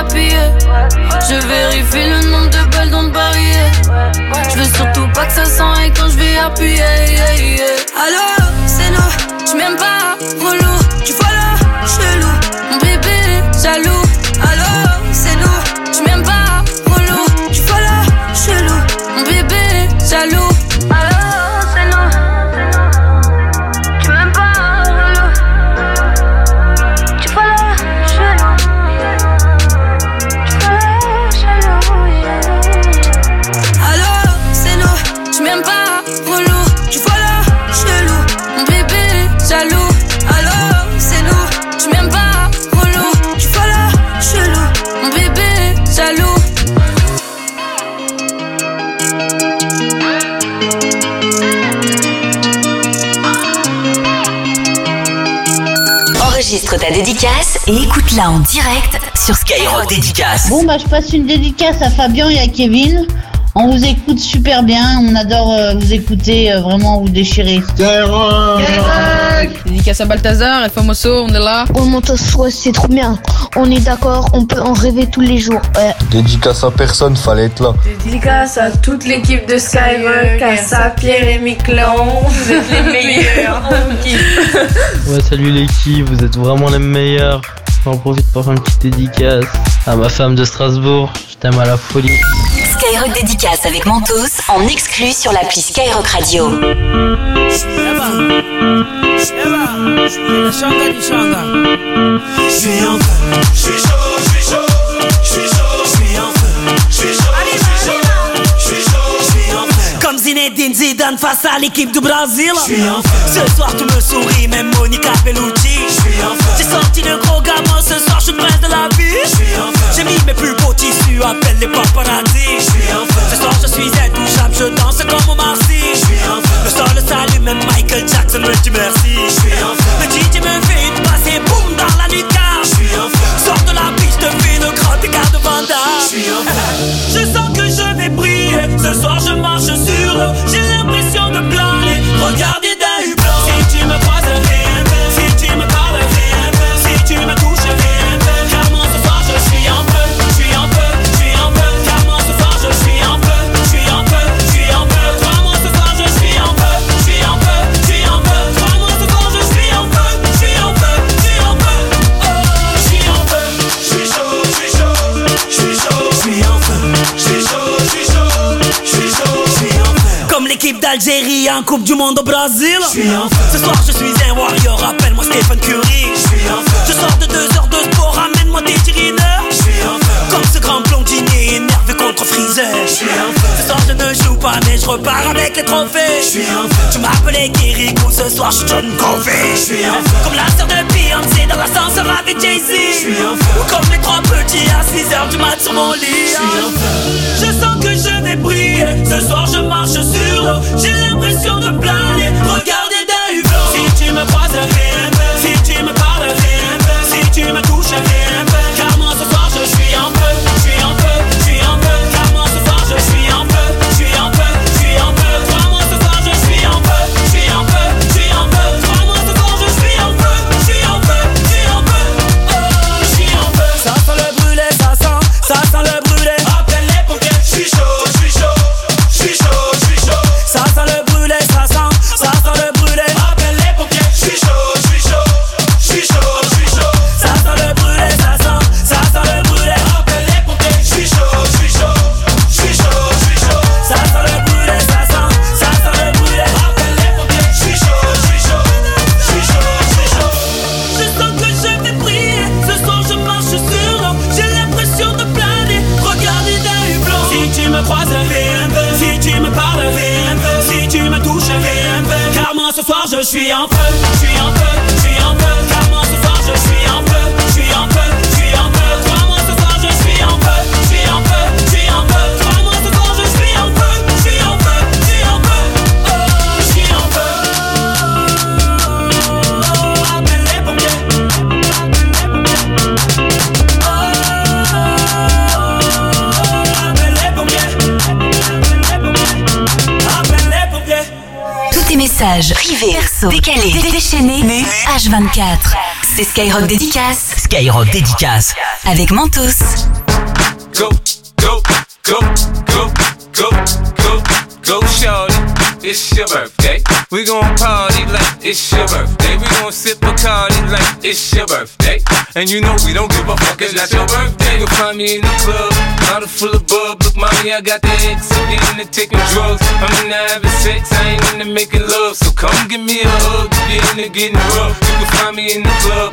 Je vérifie le nombre de balles dans le barillet. Je veux surtout pas que ça sent quand je vais appuyer. Allo, c'est nous, tu m'aimes pas, relou, Enregistre ta dédicace et écoute-la en direct sur Skyrock Dédicace. Bon, bah, je passe une dédicace à Fabien et à Kevin. On vous écoute super bien. On adore euh, vous écouter, euh, vraiment vous déchirer. Dédicace à Balthazar et Famoso, on est là. On monte ouais, c'est trop bien. On est d'accord, on peut en rêver tous les jours. Ouais. Dédicace à personne, fallait être là. Dédicace à toute l'équipe de Skyrock, à Saint-Pierre et Miquelon. Vous êtes les meilleurs. Ouais, salut l'équipe, vous êtes vraiment les meilleurs. J'en profite pour faire une petite dédicace à ma femme de Strasbourg. Je t'aime à la folie. Skyrock Dédicace avec Mentos en exclu sur l'appli Skyrock Radio. Zinedine Zidane face à l'équipe du Brésil Je suis en feu. Ce soir tu me souris, même Monica Bellucci. J'ai sorti le gros gamin, ce soir je suis le prince de la vie. J'ai mis mes plus beaux tissus, appelle les paparazzi en feu. Ce soir je suis intouchable, je danse comme au Marcy. Le sol s'allume, même Michael Jackson me dit merci en feu. Le DJ me fait une passe et boum dans la feu. Sors de la piste, fais une grande écart de Vanda Je Ce soir je marche sur l'eau en Coupe du Monde au Brésil. Ce soir je suis un warrior, appelle-moi Stephen Curry. Je sors de deux heures de feu. Ce soir je ne joue pas mais je repars avec les trophées Je suis en feu. Tu m'appelais Kirikou, ce soir je suis John Covey Je suis en feu. Comme la sœur de Beyoncé dans l'ascenseur avec Jay-Z Je suis en feu. Ou comme les trois petits à 6 heures du mat sur mon lit feu. Je sens que je vais briller Ce soir je marche sur l'eau J'ai l'impression de planer Regardez d'un hublot Si tu me croises, messages privés, perso, décalés, déchaînés, H24. C'est Skyrock Dédicace. Skyrock Dédicace. Avec Mentos. Go, go, go, go, go, go, go, shorty. It's your birthday. We gon' party like it's your birthday. We gon' sip a party like it's your birthday. And you know we don't give a fuck, it's not your birthday. You'll find me in the club, bottle full of bub. Look, mommy, I got the X. I'm into taking drugs. I'm into having sex, I ain't into making love. So come give me a hug. If you're into getting rough, you can find me in the club,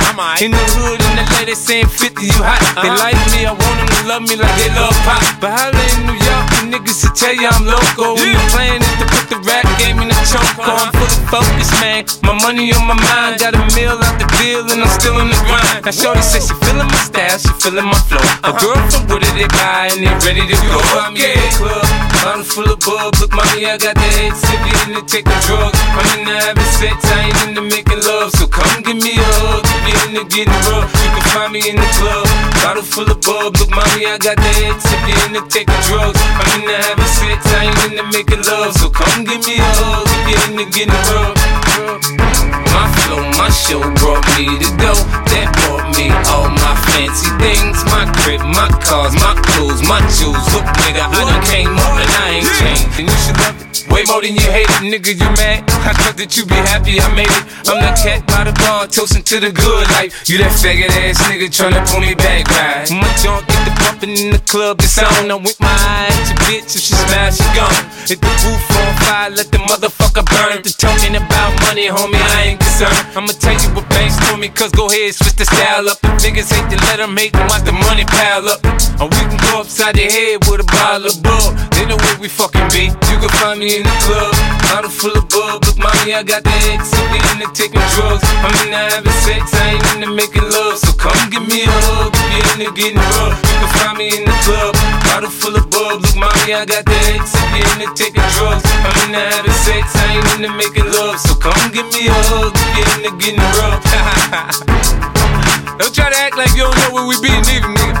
In the hood, in the lady saying 50, you hot. They uh-huh. like me, I want them to love me like they love pop. But holla in New York, the niggas will tell you I'm local. And the plan is to put the rap game in the choke. I'm fully focused, man. My money on my mind, got a meal out the deal, and I'm still in the grind. Now, Shorty says she feeling my style, she feeling my flow. A uh-huh. girl from Wooded, they buy, and they ready to go. I'm in the club, bottle full of bub. Look, mommy, I got the head, if you into taking drugs. I'm into having sex, I ain't into making love. So come give me a hug, you into getting rough. You can find me in the club, bottle full of bub. Look, mommy, I got the head, if you into taking drugs. I'm into having sex, I ain't into making love. So come give me a hug, if you're into getting rough. My flow, my show brought me to go. That brought me all my fancy things. My crib, my cars, my clothes, my jewels. Look, nigga, I done came up and I ain't changed. And you should love it. Way more than you hate it, nigga, you mad? I thought that you be happy I made it. I'm the cat by the bar, toasting to the good life. You that faggot ass nigga tryna pull me back, right? My junk get the bumping in the club, it's on. I'm with my eye at your bitch, if she smash, she gone. Hit the roof on fire, let the motherfucker burn. The talking about money, homie, I ain't concerned. I'ma tell you what banks told me, cause go ahead, switch the style up. If niggas hate to let them them, watch the money pile up. Or we can go upside the head with a bottle of bug. They know where we fucking be. You can find me in the club, bottle full of bub. Look, mommy, I got the X, if they into taking drugs. I'm into having sex, I ain't into making love. So come give me a hug, if you're into getting rough. You can find me in the club, bottle full of bub. Look, mommy, I got the X, if you're into taking drugs. I'm into having sex, I ain't into making love. So come give me a hug, you're getting rough. don't try to act like you don't know where we be, nigga, nigga.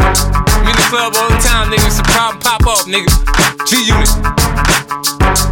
I'm in the club all the time, nigga. It's a problem, pop off, nigga. G Unit.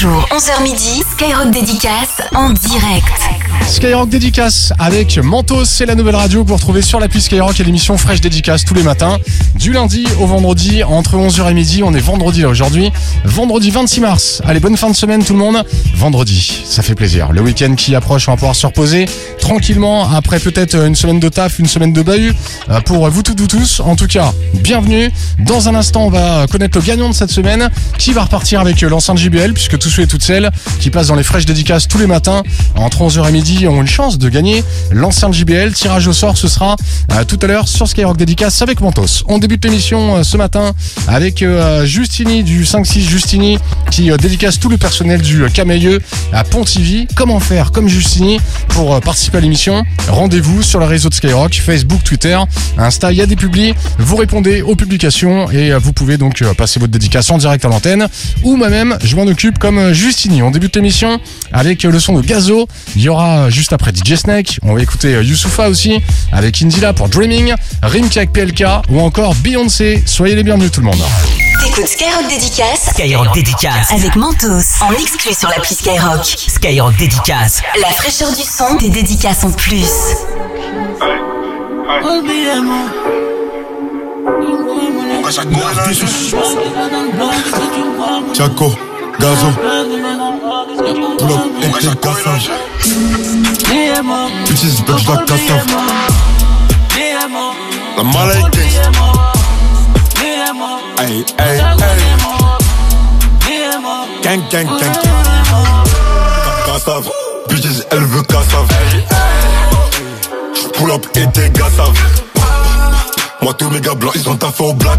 Jours, 11h midi, Skyrock Dédicace en direct. Skyrock Dédicace avec Mentos, c'est la nouvelle radio que vous retrouvez sur l'appli Skyrock et l'émission Fresh Dédicace tous les matins, du lundi au vendredi, entre 11h et midi. On est vendredi aujourd'hui, vendredi 26 mars. Allez, bonne fin de semaine tout le monde. Vendredi, ça fait plaisir. Le week-end qui approche, on va pouvoir se reposer tranquillement après peut-être une semaine de taf, une semaine de bahut euh, pour vous toutes, vous tous. En tout cas, bienvenue. Dans un instant, on va connaître le gagnant de cette semaine qui va repartir avec l'enceinte JBL puisque tous ceux et toutes celles qui passent dans les Fresh Dédicaces tous les matins entre 11h et midi ont une chance de gagner l'enceinte JBL. Tirage au sort, ce sera euh, tout à l'heure sur Skyrock Dédicace avec Mentos. On débute l'émission euh, ce matin avec euh, Justini du 5-6 Justini qui dédicace tout le personnel du Camailleux à Pontivy. Comment faire comme Justini pour participer à l'émission? Rendez-vous sur le réseau de Skyrock, Facebook, Twitter, Insta. Il y a des publis. Vous répondez aux publications et vous pouvez donc passer votre dédicace en direct à l'antenne ou moi-même, je m'en occupe comme Justini. On débute l'émission avec le son de Gazo. Il y aura juste après DJ Snake. On va écouter euh, Youssoufa aussi avec Indila pour Dreaming, Rimka avec PLK ou encore Beyoncé. Soyez les bienvenus tout le monde. T'écoutes Skyrock Dédicace? Skyrock Dédicace. avec Mentos en exclu sur l'appli Skyrock. Skyrock Dédicace. La fraîcheur du son, des dédicaces en plus. Chaco, Gazo, pull up et t'es cassage. Bitches, bitch, la cassave. La malade Hey, hey, hey. Gang, gang, gang, gang. Cassave, bitches, elle veut cassave. Pull up et tes gars savent. Moi tous mes gars blancs ils ont taffé au black.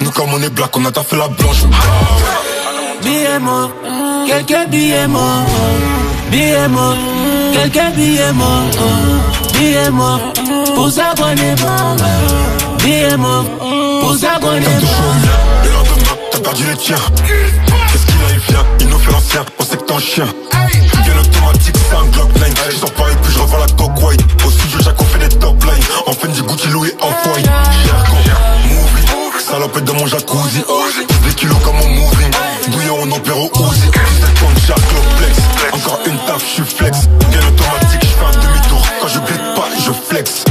Nous comme on est black on a taffé la blanche. Billets morts, quelques billets morts. Billets morts, quelques billets morts. Billets morts, pour mort. Billets morts, pour mort. Le lendemain t'as perdu les tiens. Qu'est-ce qu'il a il vient Il nous fait l'ancien, on sait que t'es un chien. Bien automatique c'est un Glock 9. Je sors et puis je revends la coke white. Au studio Jaco fait des top lines. En Fendi Gucci Louis Off-White. Salopette dans mon jacuzzi. Des kilos comme mon moving. Bouillon en opéro Uzi. C'est comme Flex. Encore une taf, je suis flex. Bien automatique, je fais un demi-tour. Quand je glisse pas, je flex.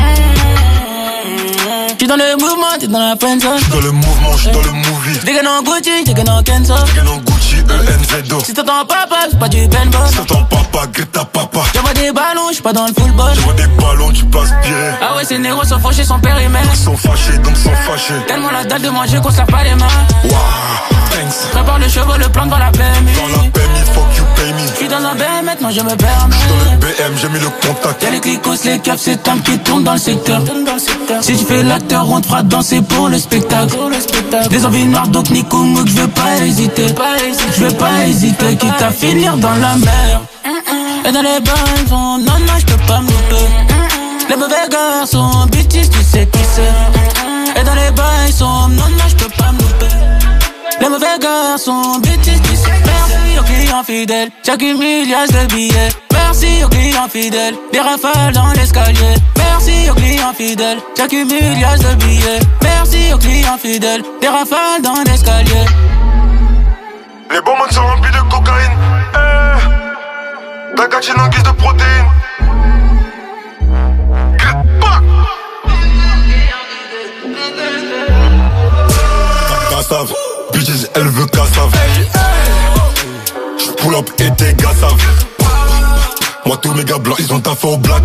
J'suis dans le mouvement, t'es dans la friendzone. J'suis dans le mouvement, j'suis dans le movie. J'dégaine en Gucci, j'dégaine en Kenzo. J'dégaine en Gucci, E-N-Z-O. Si t'entends papa, c'est pas du Ben Si t'entends papa, Greta papa. J'envoie des ballons, j'suis pas dans le football. J'envoie des ballons, tu peux aspirer. Ah ouais, ces négros sont fauchés, sont périmètres. Ils sont fâchés, donc sont fâchés. Tellement la dalle de manger qu'on se lave pas les mains. Waouh, thanks. Prépare le chevaux, le plan devant la PMI. Dans la PMI, fuck you pay me. J'suis dans un BM, maintenant je me permets. J'suis dans le BM, j'ai mis le contact. Y'a les clicos, les caps, c'est un qui tourne dans le secteur. Si tu fais l'acteur, on te fera danser pour le spectacle. Des envies noires, donc Nico Mouk, je veux pas hésiter. Je veux pas hésiter, quitte à finir dans la mer. Et dans les bains, non, non, je peux pas me louper. Les mauvais garçons, bitches, tu sais qui c'est. Et dans les bains, sont, non, non, je peux pas me louper. Les mauvais garçons, bitches, tu sais. Merci aux clients fidèles, j'accumule milliards de billets. Merci aux clients fidèles, des rafales dans l'escalier. Merci aux clients fidèles, j'accumule milliards de billets. Merci aux clients fidèles, des rafales dans l'escalier. Les bonbons sont remplis de cocaïne. Eh, ta gatine en guise de protéines. Cassave, bitches, elle veut cassave. Pull up et tes gars savent. Moi tous mes gars blancs, ils ont taffé au black.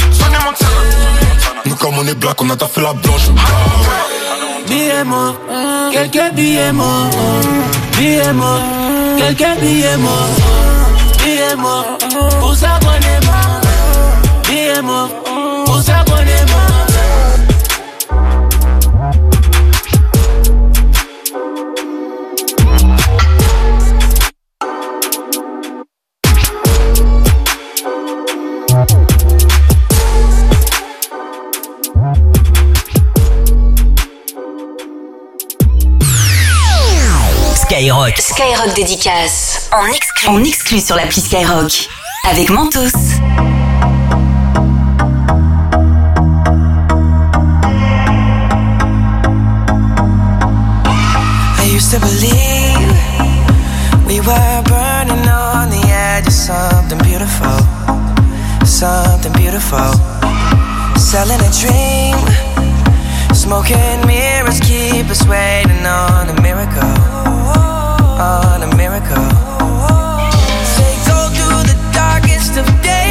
Nous comme on est black, on a taffé la blanche. Billets morts, quelques billets morts. Billets morts, morts. Billets morts, pour ça qu'on Skyrock. Skyrock dédicace. En exclu. En exclu sur l'appli Skyrock. Avec Mentos. I used to believe we were burning on the edge of something beautiful, something beautiful. Selling a dream, smoking mirrors keep us waiting on a miracle, on a miracle. Say go through the darkest of days,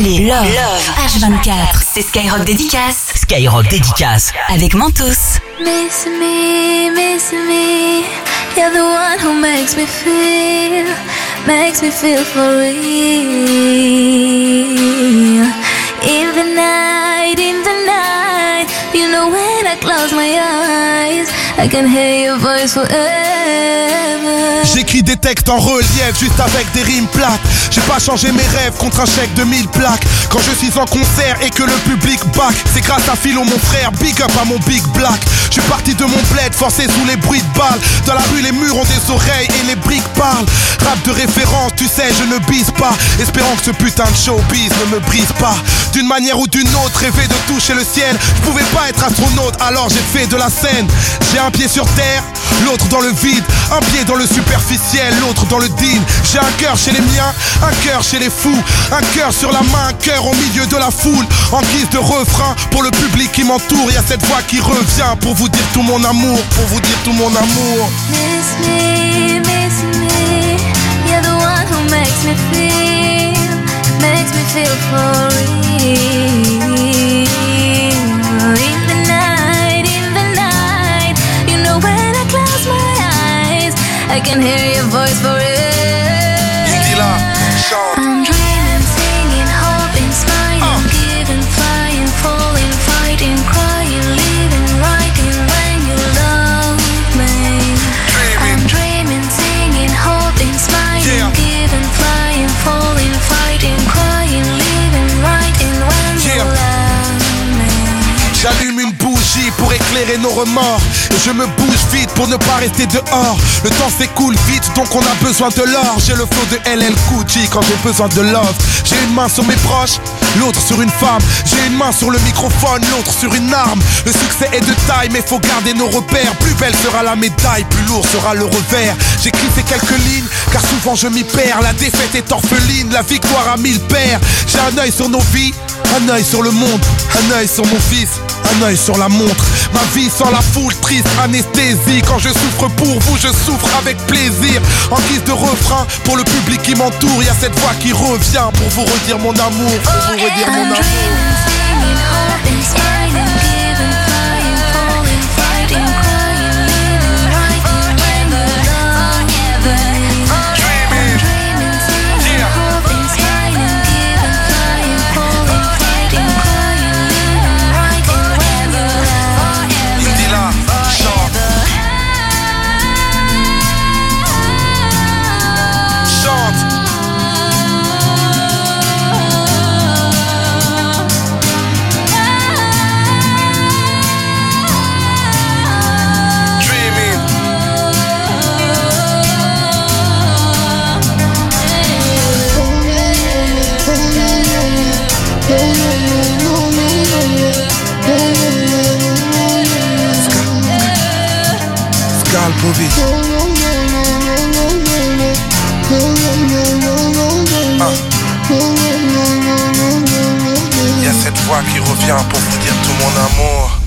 décalés, love, H24. C'est Skyrock Dédicace. Skyrock Dédicace. Avec Mentos. Miss me, miss me. You're the one who makes me feel, makes me feel for real. In the night, in the night, you know when I close my eyes, I can hear your voice forever. J'écris des textes en relief juste avec des rimes plates J'ai pas changé mes rêves contre un chèque de 1000 plaques. Quand je suis en concert et que le public back C'est grâce à Philo mon frère, big up à mon big black. Je suis parti de mon bled, forcé sous les bruits de balles. Dans la rue les murs ont des oreilles et les briques parlent. Rap de référence, tu sais je ne bise pas. Espérant que ce putain de showbiz ne me brise pas. D'une manière ou d'une autre, rêver de toucher le ciel. Je pouvais pas être astronaute alors j'ai fait de la scène. J'ai un pied sur terre, l'autre dans le vide. Un pied dans le superficiel, l'autre dans le deal J'ai un cœur chez les miens, un cœur chez les fous Un cœur sur la main, un cœur au milieu de la foule En guise de refrain pour le public qui m'entoure y a cette voix qui revient pour vous dire tout mon amour Pour vous dire tout mon amour Miss me, miss me. You're the one who makes me feel, makes me feel for real. In the night, in the night, you know when I close my eyes, I can hear your voice forever. Nos remords. Je me bouge vite pour ne pas rester dehors. Le temps s'écoule vite donc on a besoin de l'or. J'ai le flow de LL J quand j'ai besoin de love. J'ai une main sur mes proches, l'autre sur une femme. J'ai une main sur le microphone, l'autre sur une arme. Le succès est de taille mais faut garder nos repères. Plus belle sera la médaille, plus lourd sera le revers. J'écris ces quelques lignes car souvent je m'y perds. La défaite est orpheline, la victoire a mille pères J'ai un œil sur nos vies un œil sur le monde, un œil sur mon fils, un œil sur la montre. Ma vie sans la foule, triste anesthésie. Quand je souffre pour vous, je souffre avec plaisir. En guise de refrain, pour le public qui m'entoure, il y a cette voix qui revient pour vous redire mon amour, pour vous redire mon amour. Ah. Il y a cette voix qui revient pour vous dire tout mon amour.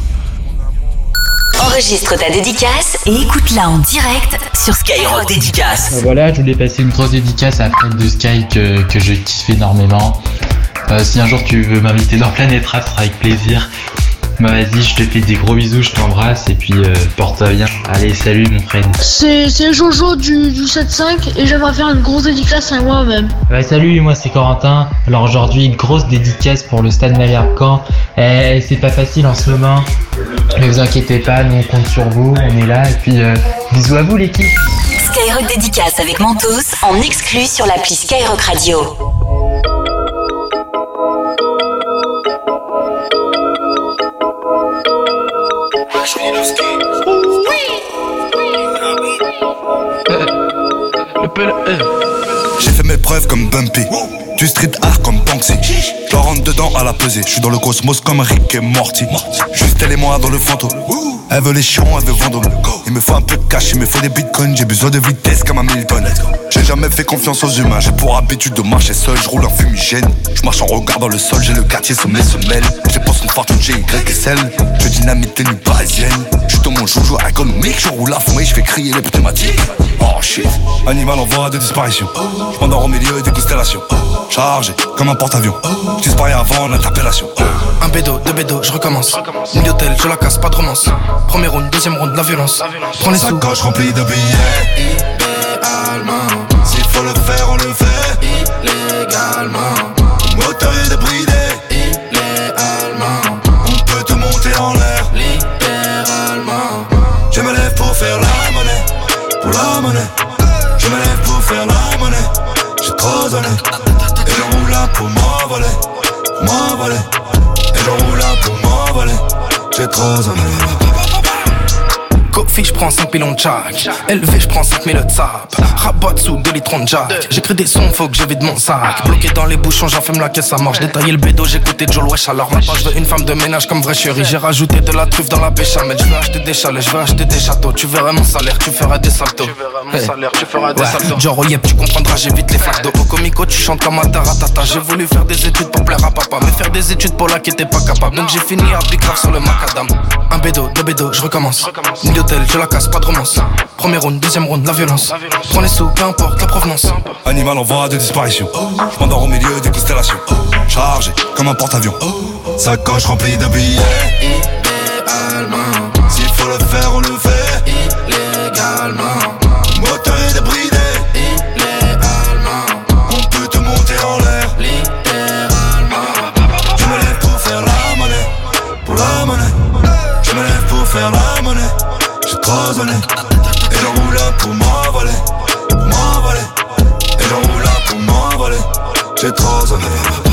Enregistre ta dédicace et écoute-la en direct sur Skyrock Dédicace. Euh, Voilà, je voulais passer une grosse dédicace à Fred de Sky que, que je kiffe énormément. Euh, si un jour tu veux m'inviter dans Planète Rap, ce sera avec plaisir. Bah vas-y, je te fais des gros bisous, je t'embrasse et puis euh, porte-toi bien. Allez, salut mon frère. C'est c'est Jojo du, du 7-5 et j'aimerais faire une grosse dédicace à moi-même. Ouais, salut, moi c'est Corentin. Alors aujourd'hui, une grosse dédicace pour le stade Malherbe Caen. Eh, c'est pas facile en ce moment. Ne vous inquiétez pas, nous on compte sur vous, on est là et puis euh, bisous à vous l'équipe. Skyrock Dédicace avec Mentos en exclu sur l'appli Skyrock Radio. J'ai fait mes preuves comme Bumpy. Du street art comme Banksy. Je rentre dedans à la pesée. Je suis dans le cosmos comme Rick et Morty. Juste elle et moi dans le fantôme. Elle veut les chiens, elle veut vendre. Il me faut un peu de cash, il me faut des bitcoins. J'ai besoin de vitesse comme un Milton. J'ai jamais fait confiance aux humains. J'ai pour habitude de marcher seul. Je roule en fumigène. Je marche en regardant le sol. J'ai le quartier sous mes semelles. J'ai pense une fortune, j'ai Y et celle. Je dynamite les nuits parisiennes. Je dans mon joujou économique. Je roule à fond et je fais crier les pneumatiques. Oh shit. Animal en voie de disparition. Je m'endors au milieu des constellations. Chargé comme un porte-avions. Je disparais avant l'interpellation. Un bédo, deux bédos, je recommence. D'hôtel, je la casse, pas de romance. Premier round, deuxième round, la violence. Prends les sous. Sacoche remplie de billets. Illégalement. S'il faut le faire, on le fait. Illégalement. Moteur est débridé. Illégalement. On peut te monter en l'air. Littéralement. Je me lève pour faire la monnaie. Pour la monnaie. Je me lève pour faire la monnaie. J'ai trop donné. Et je roule là pour m'envoler. Pour m'envoler. Et je roule là pour m'envoler. J'ai trop donné. Kofi, je prends 5 pilons de chaque. Élevé, je prends 5 000 de sap. Rabat sous 2 litres de jack. J'écris des sons, faut que je vide mon sac. Bloqué dans les bouchons, j'enfume la caisse à marche. Détaillé le bédo, j'écoutais Joel Wesh. Alors maintenant, je veux une femme de ménage comme vraie chérie. J'ai rajouté de la truffe dans la béchamel. Je veux acheter des chalets, je veux acheter des châteaux. Tu verrais mon salaire, tu feras des saltos. Mon salaire, tu feras des Ouais, saltos. genre oh yep, tu comprendras, j'évite les flaques d'eau. Au comico, tu chantes comme un taratata. J'ai voulu faire des études pour plaire à papa, mais faire des études pour là qui était pas capable. Donc j'ai fini à sur le macadam. Un bédo, deux bédos, je recommence. Je la casse, pas de romance. Premier round, deuxième round, la violence. Prends les sous, peu importe la provenance. Animal en voie de disparition. Je m'endors au milieu des constellations. Chargé comme un porte-avions. Sacoche remplie de billets. Illégalement. S'il faut le faire, on le fait. Illégalement. Moteur est débridé. Donné. Et je roule pour m'envoler. Pour m'envoler. Et je roule pour m'envoler. J'ai trop donné.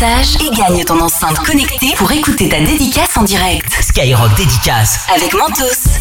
Message et gagne ton enceinte connectée pour écouter ta dédicace en direct. Skyrock dédicace. Avec Mentos.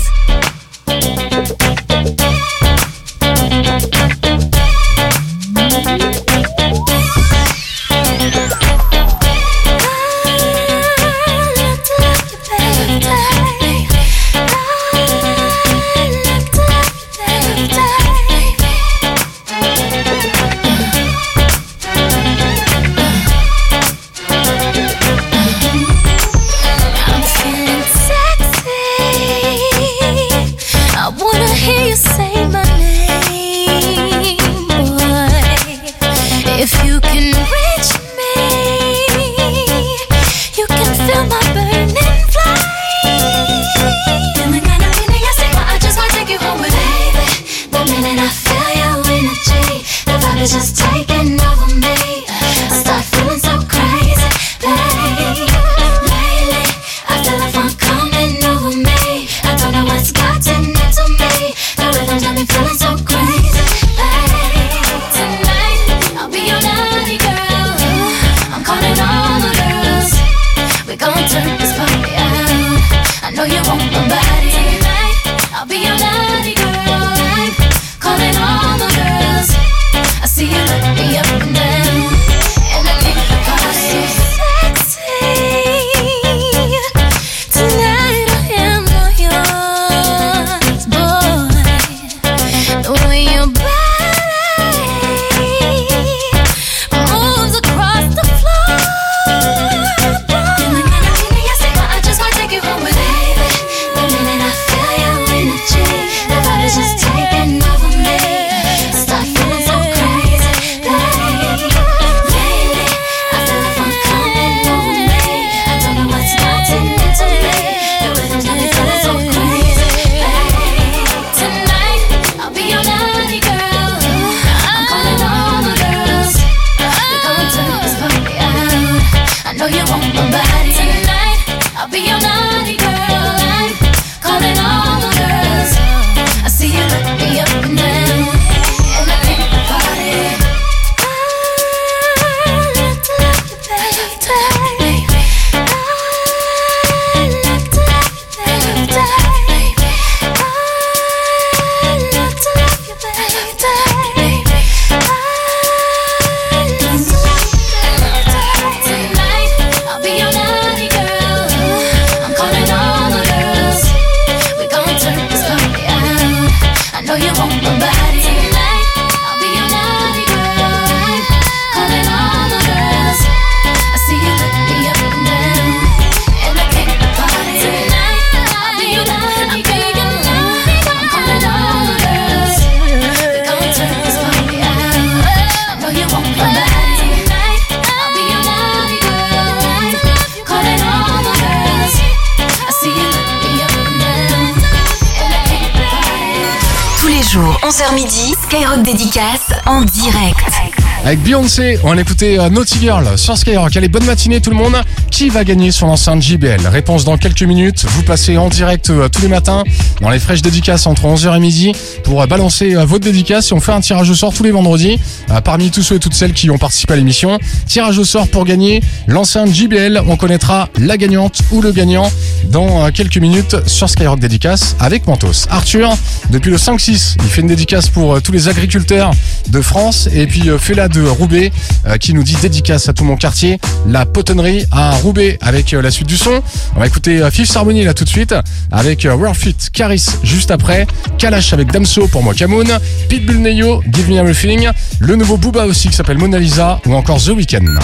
Écoutait euh, Naughty Girl sur Skyrock. Allez, bonne matinée tout le monde. Qui va gagner sur l'enceinte JBL Réponse dans quelques minutes. Vous passez en direct euh, tous les matins dans les fraîches dédicaces entre 11h et midi pour euh, balancer votre dédicace et on fait un tirage au sort tous les vendredis parmi tous ceux et toutes celles qui ont participé à l'émission. Tirage au sort pour gagner l'enceinte JBL. On connaîtra la gagnante ou le gagnant dans euh, quelques minutes sur Skyrock Dédicace avec Mentos. Arthur, depuis le 5-6, il fait une dédicace pour euh, tous les agriculteurs de France et puis euh, Fela de Roubaix qui nous dit dédicace à tout mon quartier, la potonnerie à Roubaix avec la suite du son. On va écouter Fifth Harmony là tout de suite avec World Fit Caris juste après, Kalash avec Damso pour moi Camoun, Pitbull Neyo, Give Me Everything, le nouveau Booba aussi qui s'appelle Mona Lisa ou encore The Weeknd.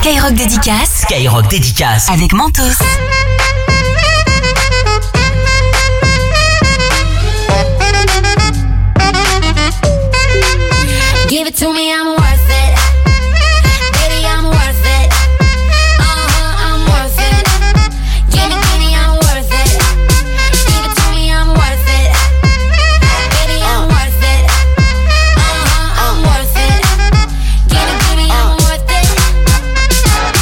Skyrock dédicace Skyrock dédicace. avec Mentos. Give it to me, I'm worth it. Baby, I'm worth it. Uh-huh, I'm worth it. Give me, give me, I'm worth it. Give it to me, I'm worth it. Baby, I'm worth it. Uh-huh, I'm worth it. Give it, give me, I'm worth it.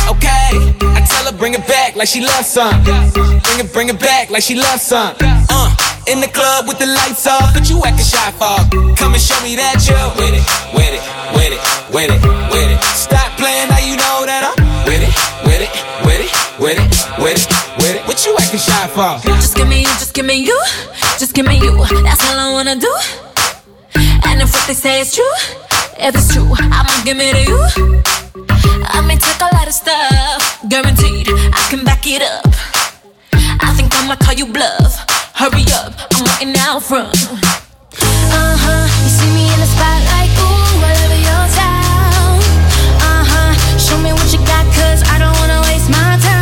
Okay, I tell her bring it back like she loves some. Bring it, bring it back like she loves some. In the club with the lights off, but you acting shy for. Come and show me that you with it, with it, with it, with it, with it. Stop playing now you know that I'm with it, with it, with it, with it, with it, with it. What you acting shy for? Just give me you, just give me you, just give me you. That's all I wanna do. And if what they say is true, if it's true, I'ma give it to you. I may take a lot of stuff, guaranteed I can back it up. I think I'ma call you bluff. Hurry up, I'm waiting out front. Uh huh, you see me in the spotlight, ooh, love your style. Uh huh, show me what you got, cause I don't wanna waste my time.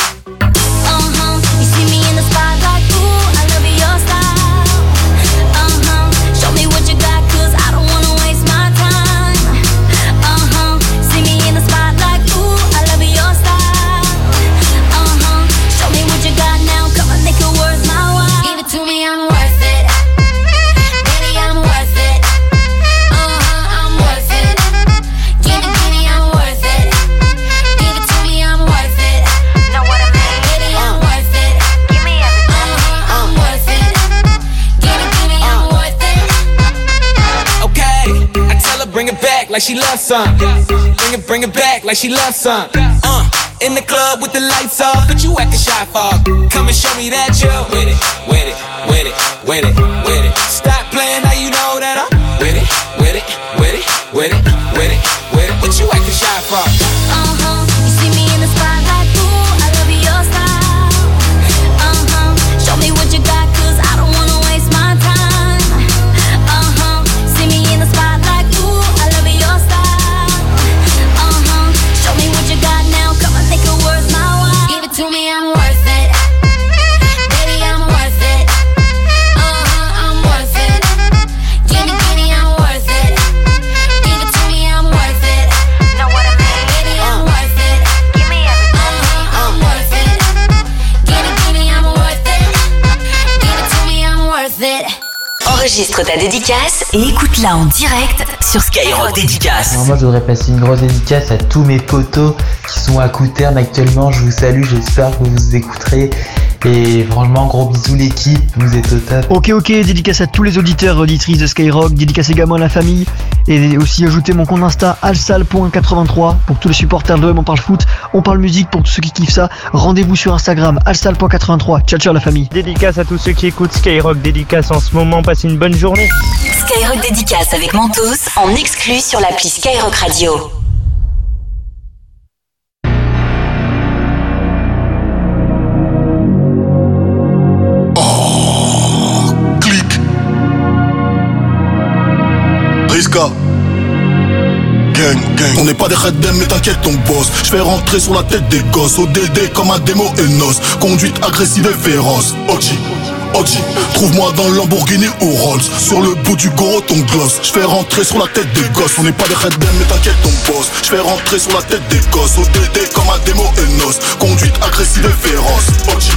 Like she loves some. Bring it, bring it back like she loves some. Uh, in the club with the lights off, but you acting shy for. Come and show me that you with it, with it, with it, with it, with it. Enregistre ta dédicace et écoute-la en direct sur Skyrock Dédicace. Alors moi je voudrais passer une grosse dédicace à tous mes potos qui sont à Couterne actuellement. Je vous salue, j'espère que vous vous écouterez. Et franchement, gros bisous l'équipe, vous êtes au top. Ok, ok, dédicace à tous les auditeurs et auditrices de Skyrock, dédicace également à la famille, et aussi ajouter mon compte Insta alsal.83 pour tous les supporters de l'OM on parle foot, on parle musique pour tous ceux qui kiffent ça. Rendez-vous sur Instagram alsal.83. Ciao ciao la famille. Dédicace à tous ceux qui écoutent Skyrock, dédicace en ce moment, passez une bonne journée. Skyrock Dédicace avec Mentos en exclu sur l'appli Skyrock Radio. On n'est pas des Red mais t'inquiète ton boss Je fais rentrer sur la tête des gosses. ODD comme un démo Enos Conduite agressive et féroce. Oji Oji, trouve-moi dans le Lamborghini ou Rolls. Sur le bout du goro ton gloss. Je fais rentrer sur la tête des gosses. On n'est pas des Red mais t'inquiète ton boss Je fais rentrer sur la tête des gosses. ODD comme un démo Enos Conduite agressive et féroce. Oji,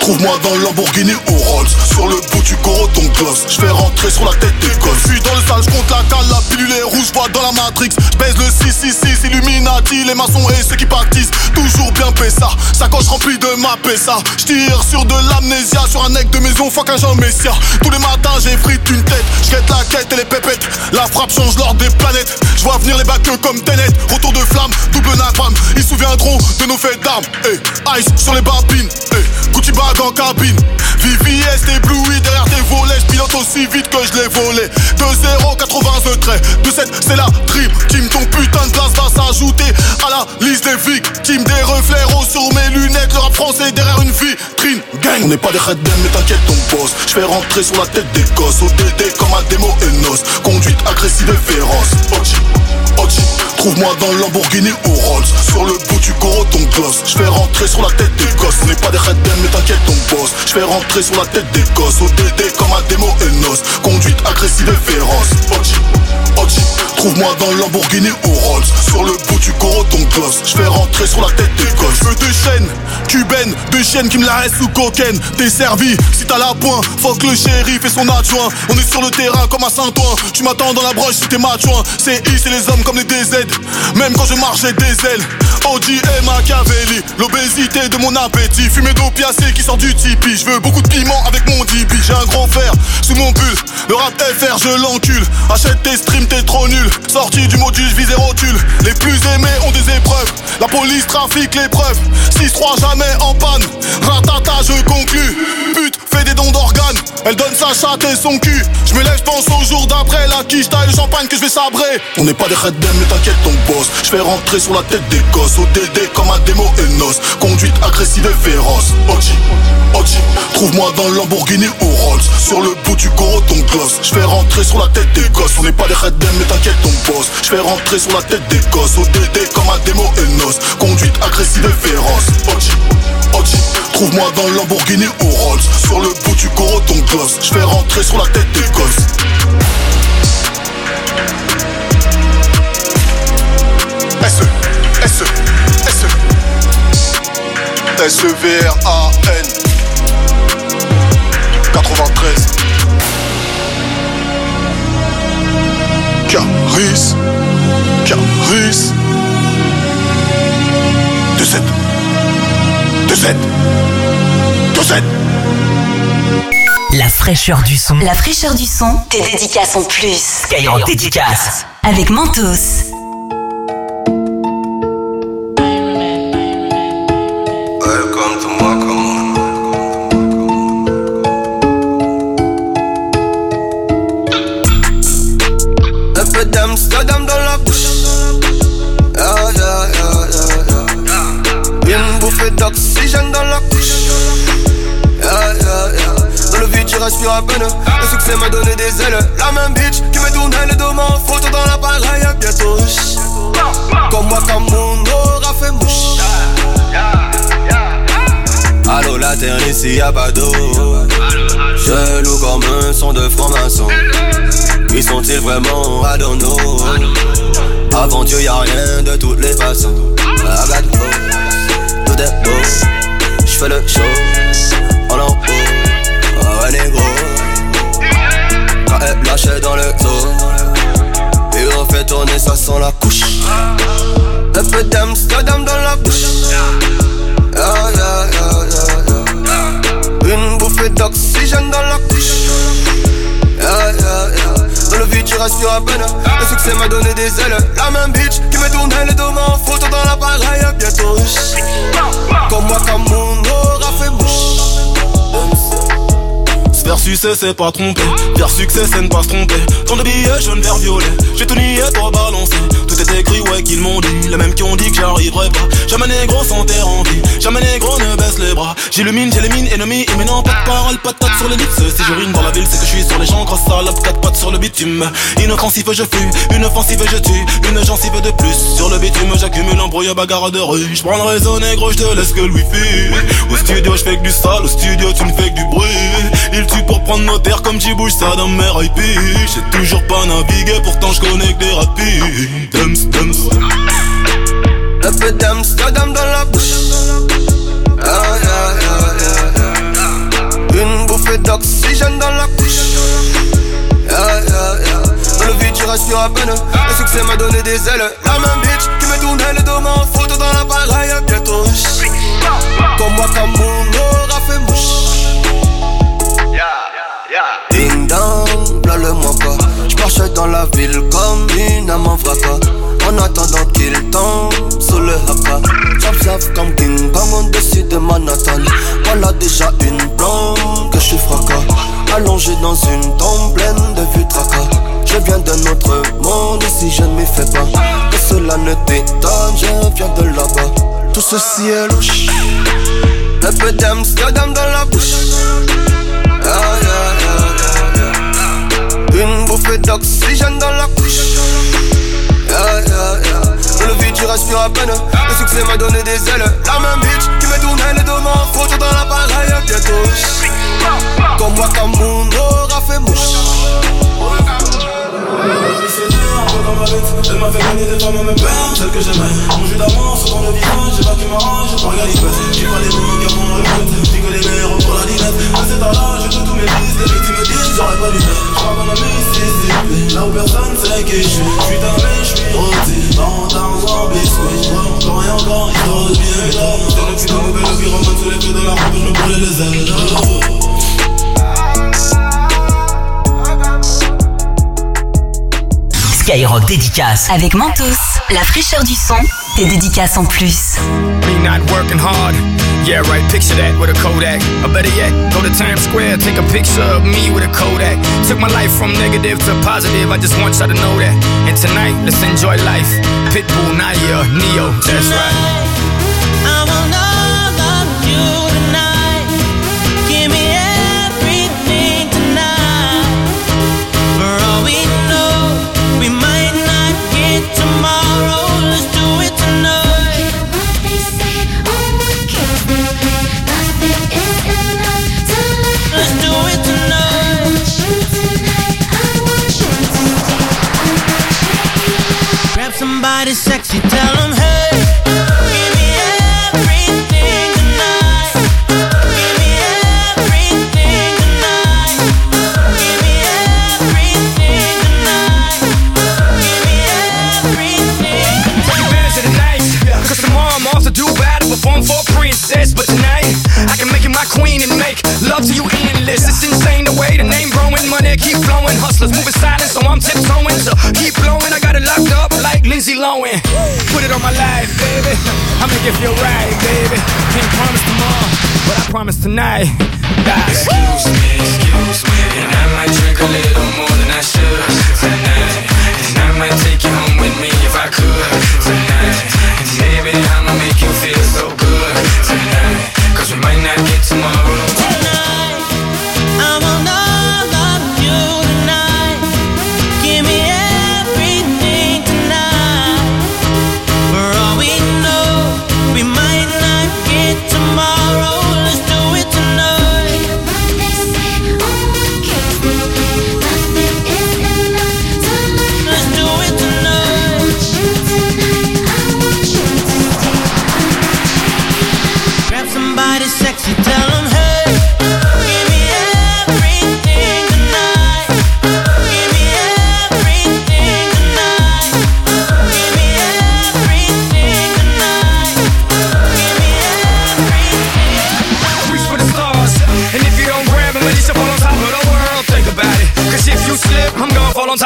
trouve-moi dans le Lamborghini ou Rolls. Sur le bout du goro ton gloss. Je fais rentrer sur la tête des gosses. Je suis dans le sale, je compte la cale, la pilule est rouge, vois dans la Matrix. Baise le 666, Illuminati, les maçons et ceux qui pâtissent Toujours bien ça, sacoche remplie de ma pessa Je tire sur de l'amnésia, sur un nec de maison, fuck un Jean Messia. Tous les matins j'ai frite une tête, je la quête et les pépettes. La frappe change l'ordre des planètes. Je vois venir les bacs comme Tenet, retour de flamme, double napalm. Ils se souviendront de nos faits d'armes, hey, ice sur les babines, hey, Gucci bag en cabine. VVS ébloui derrière des volets, pilote aussi vite que je l'ai volé. 2-0, 80 traits, 2-7 c'est la trip. Team ton putain de place va s'ajouter à la liste des victimes. Des reflets roses sur mes lunettes, le rap français derrière une vitrine. Gang. On n'est pas des red mais t'inquiète ton boss. Je fais rentrer sur la tête des gosses. ODD comme un démo Enos. Conduite agressive et féroce Oji Trouve-moi dans le Lamborghini ou Rolls. Sur le bout du goro ton gloss. Je fais rentrer sur la tête des gosses. On n'est pas des red mais t'inquiète ton boss. Je fais rentrer sur la tête des gosses. ODD comme un démo Enos Conduite agressive et féroce. Oji, Oji Trouve-moi dans le Lamborghini ou Rolls. Sur le bout du goro ton gloss. Je fais rentrer sur la tête des gosses. Feu de chaîne, cubaine, deux chiennes qui me la sous cocaine. T'es servi, si t'as la pointe Fuck le shérif et son adjoint. On est sur le terrain comme à Saint-Ouen. Tu m'attends dans la broche si t'es matchouin C'est I, c'est les hommes comme les DZ Même quand je marche j'ai des ailes. Audi et Machiavelli L'obésité de mon appétit. Fumée d'opiacé qui sort du tipi Je veux beaucoup de piment avec mon dibi J'ai un grand fer sous mon pull. Le rap FR je l'encule. Achète tes streams t'es trop nul. Sorti du module je vise les plus aimés ont des épreuves. La police trafique les preuves. 6-3 jamais en panne. Ratata je conclus Pute fait des dons d'organes. Elle donne sa chatte et son cul. Je me lève pense au jour d'après. La quiche taille le champagne que je vais sabrer. On n'est pas des red mais t'inquiète ton boss Je fais rentrer sur la tête des gosses. ODD comme un démo Enos. Conduite agressive et féroce. Oji, Trouve-moi dans le Lamborghini ou Rolls. Sur le bout du goro ton gloss. Je fais rentrer sur la tête des gosses. On n'est pas des red mais t'inquiète ton boss Je fais rentrer sur la tête des gosses. ODD comme un démo Enos. Conduite agressive et féroce. Oji Trouve-moi dans le Lamborghini ou Rolls. Sur le bout du goro ton gloss. Je fais rentrer sur la tête des gosses S E S E S E S E V R A N 93 Caris Caris 2-7 2-7 2-7 La fraîcheur du son. La fraîcheur du son. Tes dédicaces en plus. Skyrock Dédicace. Avec Mentos. s'il y a pas d'eau. Jaloux comme un son de franc-maçon. Ils sont-ils vraiment à Avant Dieu, y a rien de toutes les façons. Regarde tout est beau. J'fais le show, en haut. Oh, un négro, quand elle dans le dos. Et on fait tourner, ça sent la couche. Le peu d'Amsterdam dans la bouche. Le succès m'a donné des ailes. La même bitch qui me tournait le dos en photo dans l'appareil. Bientôt. Comme moi, comme mon aura fait mouche. Faire succès c'est pas tromper Faire succès c'est ne pas se tromper Tant de billets jaune vert violet J'ai tout nié toi balancé Tout est écrit ouais qu'ils m'ont dit. Les mêmes qui ont dit que j'arriverai pas. Jamais négro sans terre en vie. Jamais négro ne baisse les bras. J'illumine j'élimine ennemi Et maintenant pas de parole pas de tête sur les lips. Si je rime dans la ville c'est que je suis sur les champs Grosse salope quatre pattes sur le bitume. Inoffensif je fuis. Une offensive je tue. Une gencive de plus Sur le bitume. J'accumule embrouille bagarre de rue. Je prends le réseau négro je te laisse que le wifi Au studio je fais que du sale. Au studio tu me fais que du bruit Il tue pour prendre nos terres comme j'y bouge ça dans mes IP J'ai toujours pas navigué pourtant je connais que des rapides Dums, dums Un peu dans la bouche. Ah, yeah, yeah, yeah, yeah. Une bouffée d'oxygène dans la couche. Yeah. Dans le vide, tu respires à peine. Le succès m'a donné des ailes. La même bitch qui me tournait le dos en photo dans l'appareil. Bientôt. Comme moi, comme mon aura fait mouche. La ville comme une âme en vraca. En attendant qu'il tombe sous le haka. Zap comme King Kong au-dessus de Manhattan. Voilà déjà une blonde que je suis fracas. Allongé dans une tombe pleine de vues tracas. Je viens d'un autre monde, ici je ne m'y fais pas. Que cela ne t'étonne, je viens de là-bas. Tout ceci est louche. Un peu d'Amsterdam dans la bouche. Bouffée d'oxygène dans la couche. Yeah, le vide, tu respires à peine. Le succès m'a donné des ailes. La même bitch qui me tournait le dos en photo dans l'appareil. Bientôt. Comme moi, aura fait mouche. Elle m'a fait gagner des femmes à mes pères, celles que j'aimais Mon jus d'amour sur ton le j'ai pas qui m'arrange, j'ai pas regardé J'ai pas les bons la fête, j'ai que les meilleurs pour la dinette À cet âge, tous mes fils, les victimes me disent, j'aurais pas dû faire Je qu'on a Mississippi, là où personne sait qui je suis J'suis damé, j'suis rôti, dans un biscuit Encore et encore, histoire de bien Monter le d'un mauvais, le pyromane sous les feux de la rampe, je me brûlais les ailes Skyrock dédicace. Avec Mentos, la fraîcheur du son, tes dédicaces en plus. Me not working hard. Yeah, right, picture that with a Kodak. Or better yet, go to Times Square, take a picture of me with a Kodak. Took my life from negative to positive, I just want y'all to know that. And tonight, let's enjoy life. Pitbull, Naya, Neo, that's right. Off to do battle, perform for a princess. But tonight, I can make you my queen and make love to you endless. It's insane the way the name growing, money keep flowing. Hustlers moving silent, so I'm tiptoeing. So keep Lindsay Lohan. Put it on my life, baby. I make you feel right, baby. Can't promise tomorrow, but I promise tonight. Excuse me, excuse me, and I might drink a little more than I should tonight. And I might take you home with me if I could tonight. And baby, I'ma make you feel so good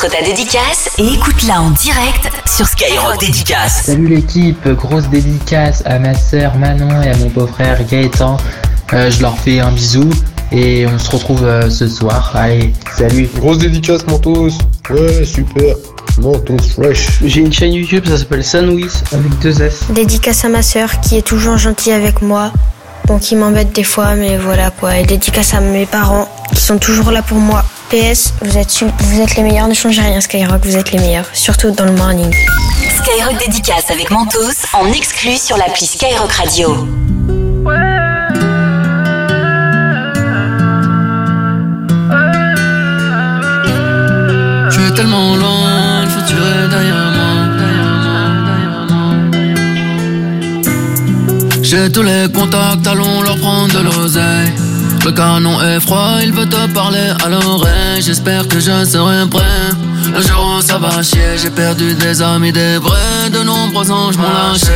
Enregistre ta dédicace et écoute-la en direct sur Skyrock Dédicace. Salut l'équipe, grosse dédicace à ma sœur Manon et à mon beau-frère Gaëtan. Euh, je leur fais un bisou et on se retrouve euh, ce soir. Allez, salut. Grosse dédicace Mentos. Ouais, super. Mentos fresh. J'ai une chaîne YouTube, ça s'appelle Sandwich avec deux S. Dédicace à ma sœur qui est toujours gentille avec moi. Bon, qui m'embête des fois, mais voilà quoi. Et dédicace à mes parents qui sont toujours là pour moi. PS, vous êtes, su- vous êtes les meilleurs, ne changez rien Skyrock, vous êtes les meilleurs. Surtout dans le morning. Skyrock Dédicace avec Mentos en exclu sur l'appli Skyrock Radio. Je suis tellement loin, le futur est derrière moi. J'ai tous les contacts, allons leur prendre de l'oseille. Le canon est froid, il veut te parler à l'oreille. J'espère que je serai prêt. Le jour où ça va chier, j'ai perdu des amis, des vrais. De nombreux anges m'ont lâché.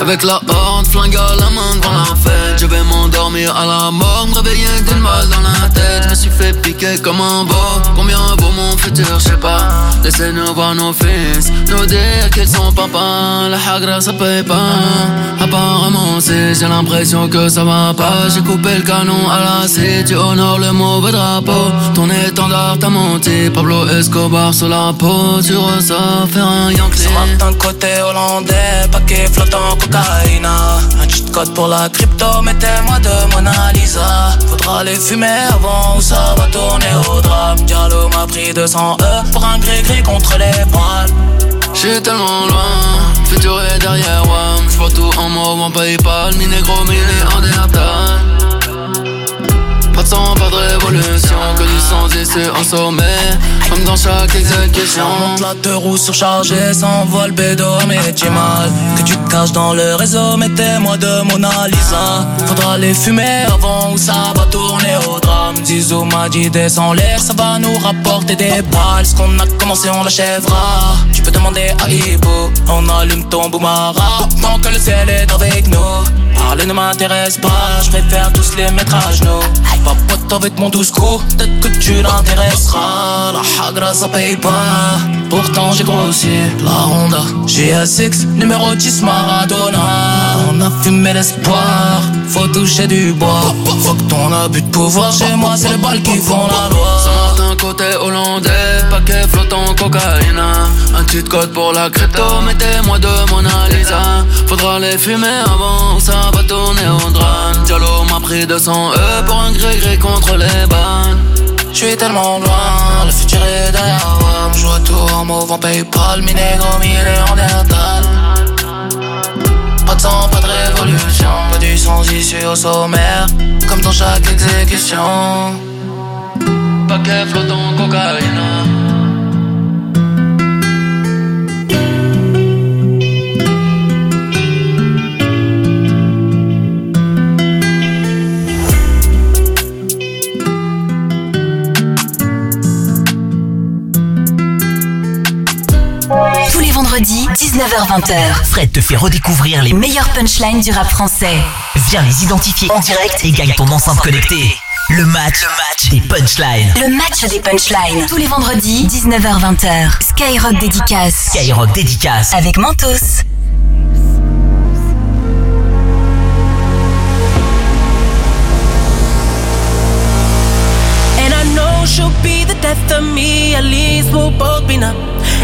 Avec la horde, flingue à la main devant la fête. Je vais m'endormir à la mort, me réveiller d'une balle dans la tête. Je me suis fait piquer comme un veau Combien vaut mon futur, je sais pas. Laissez-nous voir nos fils Nous dire qu'ils sont papa La hagra ça paye pas. Apparemment si j'ai l'impression que ça va pas J'ai coupé le canon à la scie Tu honores le mauvais drapeau. Ton étendard t'a menti. Pablo Escobar sous la peau. Tu ressors faire un Yankee. Ce matin côté hollandais, paquet flottant Un cheat code pour la crypto, mettez-moi de Mona Lisa. Faudra les fumer avant ou ça va tourner au drame. Diallo m'a pris 200 E pour un gris-gris contre les poils. J'suis tellement loin, futur est derrière moi J'vois tout en mauve en Paypal, mi négro, mi néandertal Pas de sang, pas de révolution, que du sang issu en sommet. Comme dans chaque exécution. La deux roues surchargée, s'envole bédo, mais tu mal Que tu te caches dans le réseau, mettez-moi de Mona Lisa Faudra les fumer avant ou ça va tourner au drame. Zizou m'a dit descends l'air, ça va nous rapporter des balles. Ce qu'on a commencé on l'achèvera. Tu peux demander à Ibo, on allume ton boumara. Tant que le ciel est avec nous Parler ne m'intéresse pas, je préfère tous les mettre à genoux avec mon douce coup, peut-être que tu l'intéresseras. La hagra ça paye pas, pourtant j'ai grossi La Honda GSX, numéro 10 Maradona. On a fumé l'espoir, faut toucher du bois. Faut que ton abus de pouvoir chez moi c'est les balles qui font la loi. Matin côté hollandais, paquet flottant cocaïne. Un cheat code pour la crypto, mettez-moi de Mona Lisa Faudra les fumer avant ça va tourner au drame Diallo m'a pris 200 E pour un gré-gré contre les bannes. Je suis tellement loin, le futur est derrière moi. Je en mauve en Paypal, mi négro, mi néandertal Pas de sang, pas de révolution, pas du sang issu au sommaire Comme dans chaque exécution. Paquet flottant cocaïne Vendredis, 19h-20h. Fred te fait redécouvrir les Les meilleurs punchlines du rap français. Viens les identifier en direct et gagne ton enceinte connectée. Le match, le match des punchlines. Le match des punchlines. Tous les vendredis, 19h-20h. Skyrock dédicace. Skyrock dédicace. Avec Mentos. And I know she'll be the death of me, at least we'll both be numb.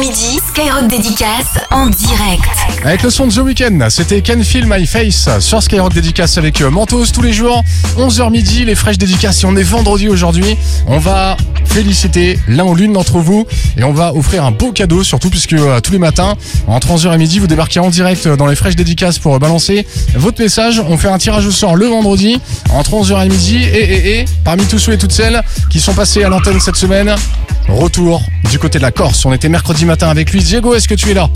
midi. Skyrock dédicace en direct. Avec le son de The Weeknd, c'était Can Feel My Face sur Skyrock Dédicace avec euh, Mentos tous les jours, 11h midi, les fraîches dédicaces. Et on est vendredi aujourd'hui. On va féliciter l'un ou l'une d'entre vous et on va offrir un beau cadeau, surtout puisque euh, tous les matins, entre 11h et midi, vous débarquez en direct dans les fraîches dédicaces pour euh, balancer votre message. On fait un tirage au sort le vendredi entre 11h et midi. Et, et, et, parmi tous ceux et toutes celles qui sont passés à l'antenne cette semaine, retour du côté de la Corse. On était mercredi matin avec lui. Diego, est-ce que tu es là?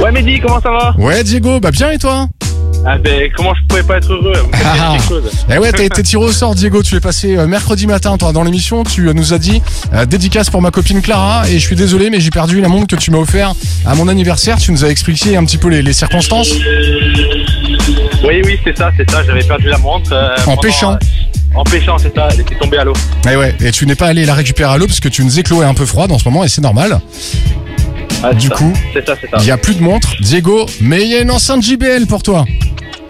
Ouais, Mehdi, comment ça va? Ouais, Diego, bah bien et toi? Ah, ben, comment je pouvais pas être heureux Ah. chose. Eh ouais, t'as été tiré au sort, Diego. Tu es passé euh, mercredi matin, toi, dans l'émission. Tu euh, nous as dit euh, dédicace pour ma copine Clara. Et je suis désolé, mais j'ai perdu la montre que tu m'as offert à mon anniversaire. Tu nous as expliqué un petit peu les, les circonstances. Oui, oui, c'est ça, c'est ça. J'avais perdu la montre. euh, En pendant, pêchant. euh, En pêchant, c'est ça. Elle était tombée à l'eau. Et ouais, et tu n'es pas allé la récupérer à l'eau parce que tu nous éclouais un peu froide en ce moment et c'est normal. Ah, Du ça. coup. Il y a plus de montre, Diego, mais il y a une enceinte JBL pour toi.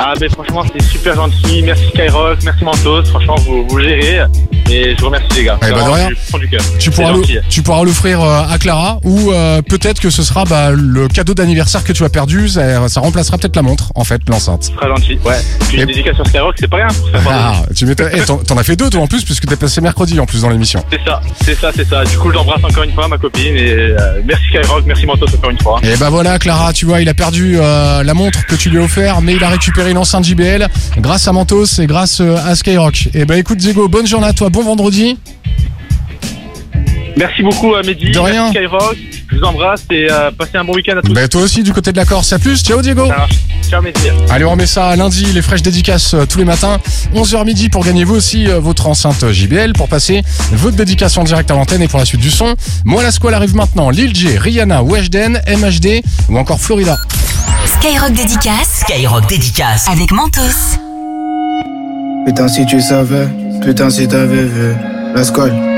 Ah, mais franchement, c'est super gentil. Merci Skyrock, merci Mentos. Franchement, vous, vous gérez. Et je vous remercie, les gars. Eh bah, de rien. du cœur. Tu pourras, gentil. le- tu pourras l'offrir euh, à Clara ou euh, peut-être que ce sera bah, le cadeau d'anniversaire que tu as perdu. Ça, ça remplacera peut-être la montre, en fait, l'enceinte. Très gentil, ouais. Puis une dédicace sur Skyrock, c'est pas rien. pour faire Ah, tu. Eh, t'en t'en as fait deux, toi, en plus, puisque t'es passé mercredi, en plus, dans l'émission. C'est ça, c'est ça, c'est ça. Du coup, j'embrasse encore une fois ma copine et euh, merci Skyrock, merci Mentos encore une fois. Et bah voilà, Clara, tu vois, il a perdu euh, la montre que tu lui as offert, mais il a récupéré l'enceinte JBL grâce à Mentos et grâce euh, à Skyrock. Et bah écoute, Diego, bonne journée à toi, bon vendredi. Merci beaucoup à Mehdi, De rien. merci Skyrock. Je vous embrasse et euh, passez un bon week-end à tous. Bah toi aussi, du côté de la Corse. À plus, ciao, Diego. Ciao Mehdi. Allez, on remet ça à lundi, les fraîches dédicaces euh, tous les matins, 11h midi pour gagner vous aussi euh, votre enceinte JBL pour passer votre dédicace en direct à l'antenne et pour la suite du son. Moi, la squale arrive maintenant. Lil J, Rihanna, Weshden, MHD ou encore Florida. Skyrock dédicace. Skyrock dédicace. Avec Mentos. Putain si tu savais, putain si t'avais vu la scolle.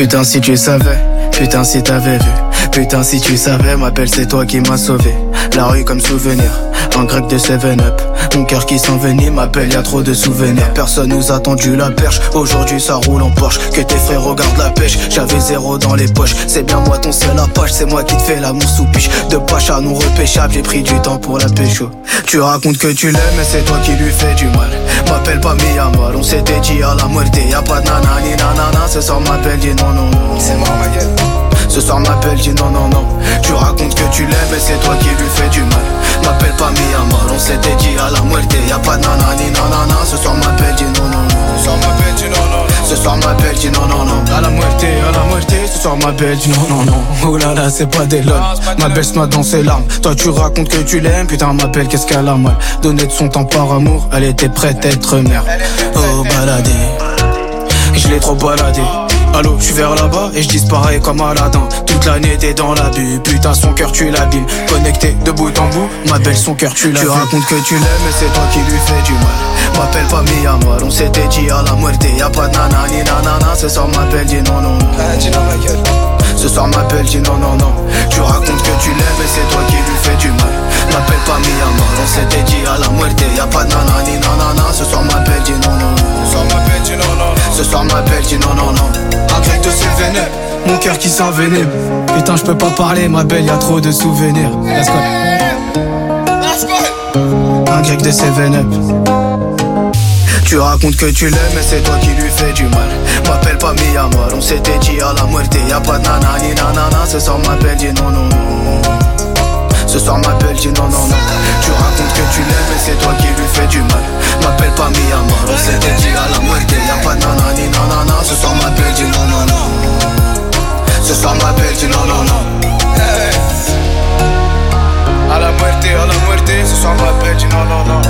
Putain si tu savais, putain si t'avais vu. Putain si tu savais, ma belle c'est toi qui m'as sauvé. La rue comme souvenir, un grec de 7-up. Mon cœur qui s'envenime, m'appelle, y a trop de souvenirs. Personne nous a tendu la perche, aujourd'hui ça roule en Porsche. Que tes frères regardent la pêche, j'avais zéro dans les poches. C'est bien moi ton seul apache, c'est moi qui te fais la mousse sous piche. De pache à non repêchable, j'ai pris du temps pour la pécho. Tu racontes que tu l'aimes, mais c'est toi qui lui fais du mal. M'appelle pas Miyamar, on s'était dit à la muerte. Y'a pas de nanani nanana, ce soir m'appelle, dis non, non, non. C'est moi ma. Ce soir m'appelle, dis non, non, non. Tu racontes que tu l'aimes, mais c'est toi qui lui fais du mal. M'appelle pas Miyamar, on s'était dit à la muerte. Y'a pas de nanani nanana, ce soir m'appelle, dis non, non, non. Ce soir m'appelle, dis non, non, non. Ce soir m'appelle, dis non, non, non. À la muerte, à la muerte, ce soir m'appelle, dis non, non, non. Oh là là, c'est pas des lol. Ma belle se noie dans ses larmes. Toi, tu racontes que tu l'aimes, putain, m'appelle, qu'est-ce qu'elle a mal. Donner de son temps par amour, elle était prête à être mère. Oh, baladé. Je l'ai trop baladé. Allô, je suis vers là-bas et je disparais comme Aladdin. Toute l'année t'es dans la bulle, putain son cœur tu l'abîmes. Connecté de bout en bout, ma belle son cœur tu l'as. Tu racontes que tu l'aimes mais c'est toi qui lui fais du mal. M'appelle pas Miyamar, on s'était dit à la muerte. Y'a pas de nanani nanana, ce soir m'appelle, dis non non non. Ce soir m'appelle, dis non non non. Tu racontes que tu l'aimes mais c'est toi qui lui fais du mal. M'appelle pas Miyamar, on s'était dit à la muerte. Y'a pas de nanani nanana, ce soir m'appelle, dis non non non. Ce soir m'appelle, Ce soir m'appelle, dis non non non. Un grec de ses mon cœur qui s'envenime. Putain, je peux pas parler, ma belle, y a trop de souvenirs. Un grec de 7-up. Tu racontes que tu l'aimes, mais c'est toi qui lui fais du mal. M'appelle pas Miyamar, on s'était dit à la muerte. Y'a pas de nanani nanana, ce soir m'appelle, dis non, non, non. Ce soir m'appelle, dis non, non, non. Tu racontes que tu l'aimes, mais c'est toi qui lui fais du mal. M'appelle pas Miyamar, on s'était dit à la muerte. Y'a pas nanani nanana, ce soir m'appelle, dis non, non, non. Ce soir m'appelle, dis non, non, non. À la muerte, à la muerte, ce soir m'appelle, dis non, non, non.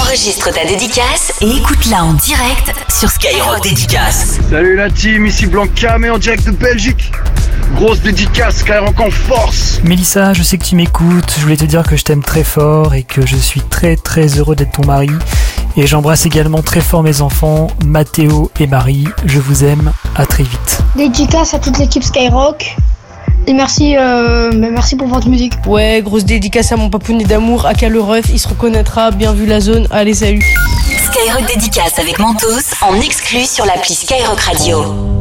Enregistre ta dédicace et écoute-la en direct sur Skyrock dédicace. Salut la team, ici Blanca, mais en direct de Belgique. Grosse dédicace, Skyrock en force. Mélissa, je sais que tu m'écoutes. Je voulais te dire que je t'aime très fort et que je suis très très heureux d'être ton mari. Et j'embrasse également très fort mes enfants, Mathéo et Marie. Je vous aime. À très vite. Dédicace à toute l'équipe Skyrock. Et merci, euh, merci pour votre musique. Ouais, grosse dédicace à mon papounet d'amour, à le ref, il se reconnaîtra, bien vu la zone, allez salut. Skyrock dédicace avec Mentos en exclu sur l'appli Skyrock Radio.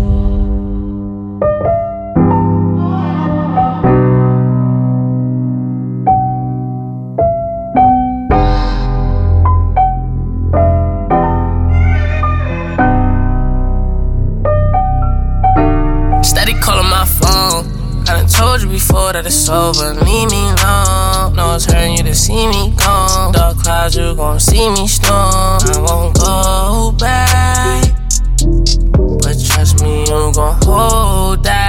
That it's over. Leave me alone. No, it's hurting you to see me gone. Dark clouds, you gon' see me storm. I won't go back. But trust me, you gon' hold that.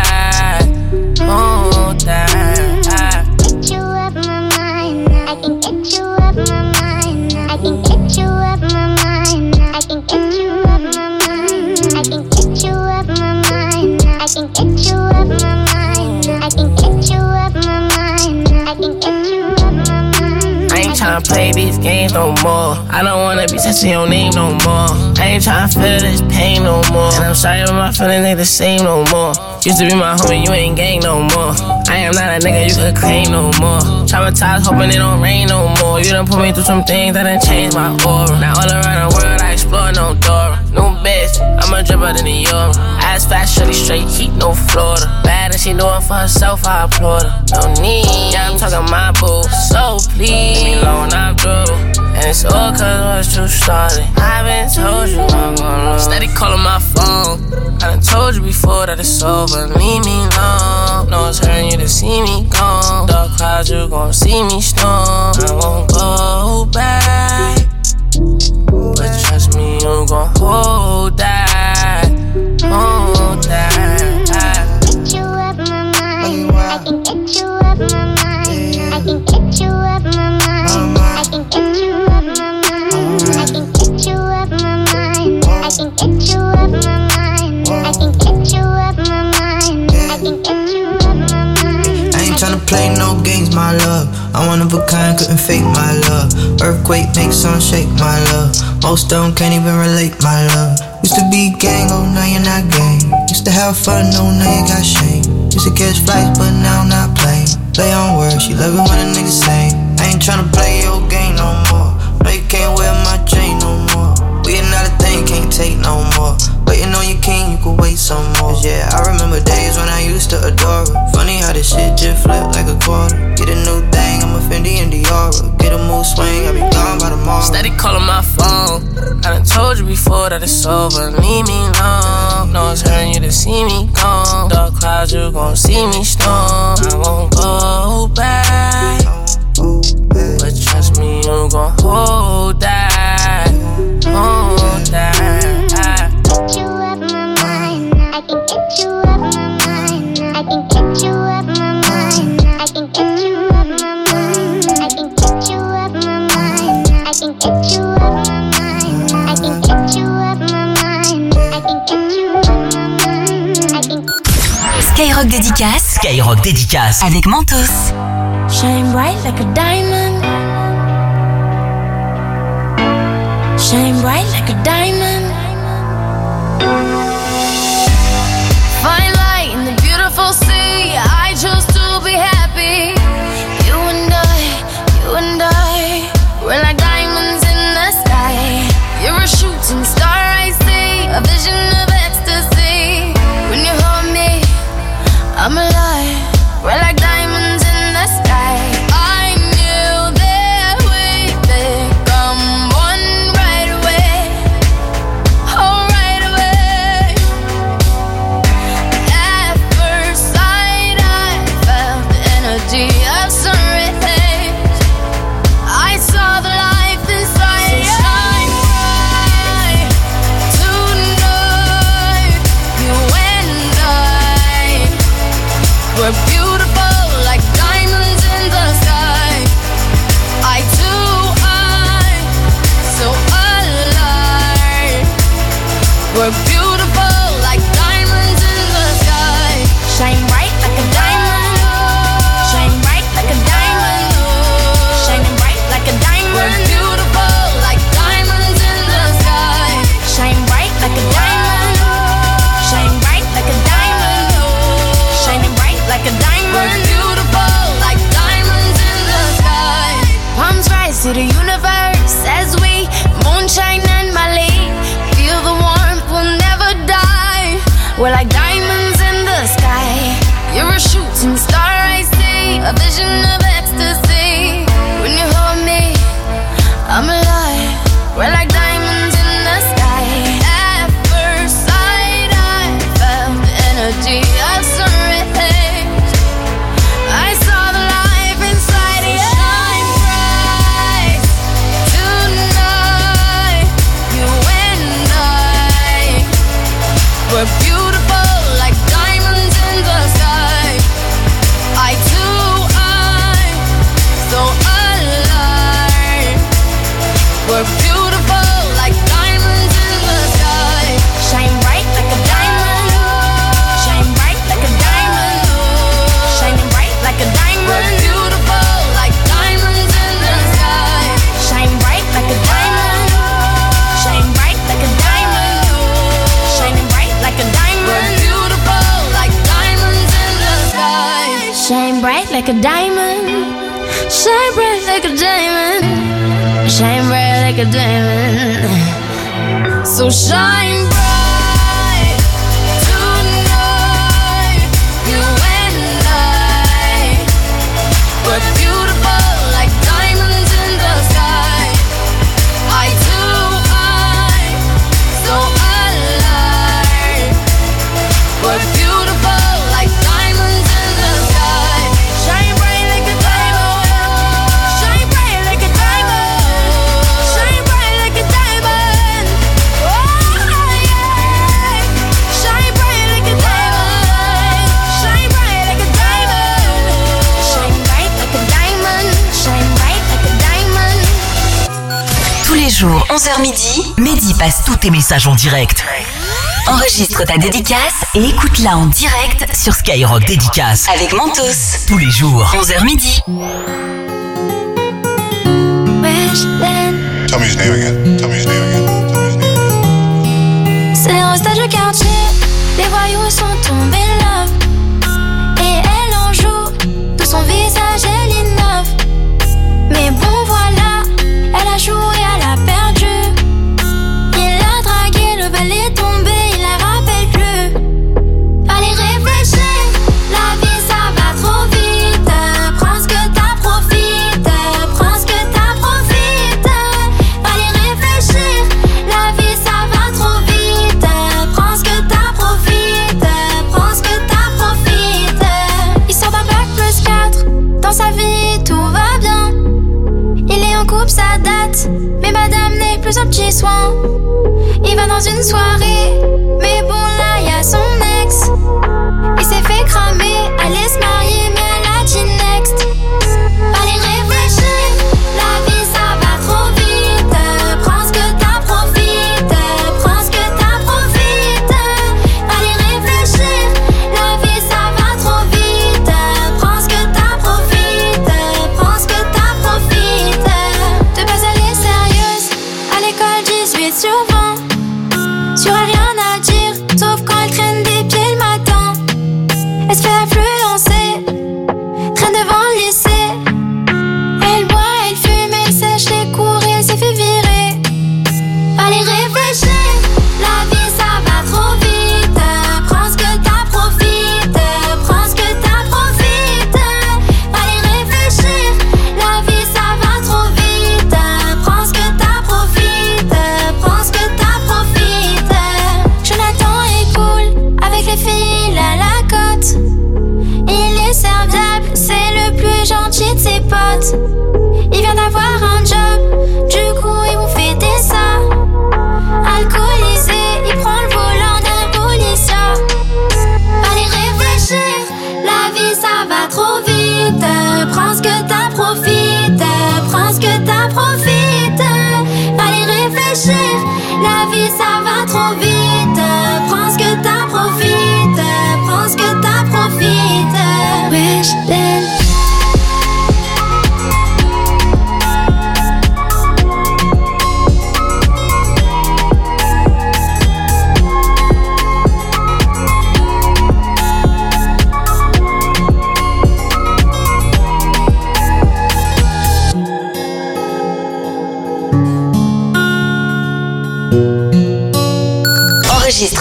These games no more. I don't wanna be touching your name no more. I ain't tryna feel this pain no more. And I'm sorry, but my feelings ain't the same no more. Used to be my homie, you ain't gang no more. I am not a nigga you could claim no more. Traumatized, hoping it don't rain no more. You done put me through some things that done changed my aura. Now all around the world, I explore no door. New bitch, I'm a dripper than the York. Ass fat, shorty straight heat, no Florida. Bad and she doing for herself, I applaud her. No need, yeah, I'm talking my boo. So please, leave me alone, I'm. And it's all cause what's too started. I've been told you I'm gonna. Steady calling my phone. I done told you before that it's over. Leave me alone. No, it's hurting you to see me gone. Dark clouds, you gon' see me storm. I won't go back. But trust me, you gon' hold that. My love. I'm one of a kind, couldn't fake my love. Earthquake makes sun shake, my love. Most don't can't even relate, my love. Used to be gang, oh now you're not gang. Used to have fun, oh now you got shame. Used to catch flights, but now I'm not playing. Play on words, she love it when a nigga sing. I ain't tryna play your game no more. No, you can't your king, you could wait some more. Yeah, I remember days when I used to adore her. Funny how this shit just flipped like a quarter. Get a new thing, I'm a Fendi and Diora. Get a move swing, I'll be gone by tomorrow. Steady calling my phone. I done told you before that it's over. Leave me alone. No, it's hurting you to see me gone. Dark clouds, you gon' see me storm. I won't go back. But trust me, you gon' hold Skyrock dédicace Skyrock dédicace. avec Mentos. Shine bright like a diamond. Shine bright like a diamond. Fine light in the beautiful sea. I chose to be happy. You and I, you and I, we're like diamonds in the sky. You're a shooting star, tes messages en direct. Enregistre ta dédicace et écoute-la en direct sur Skyrock Dédicace. Avec Mentos. Tous les jours, 11h midi. Again. une soirée.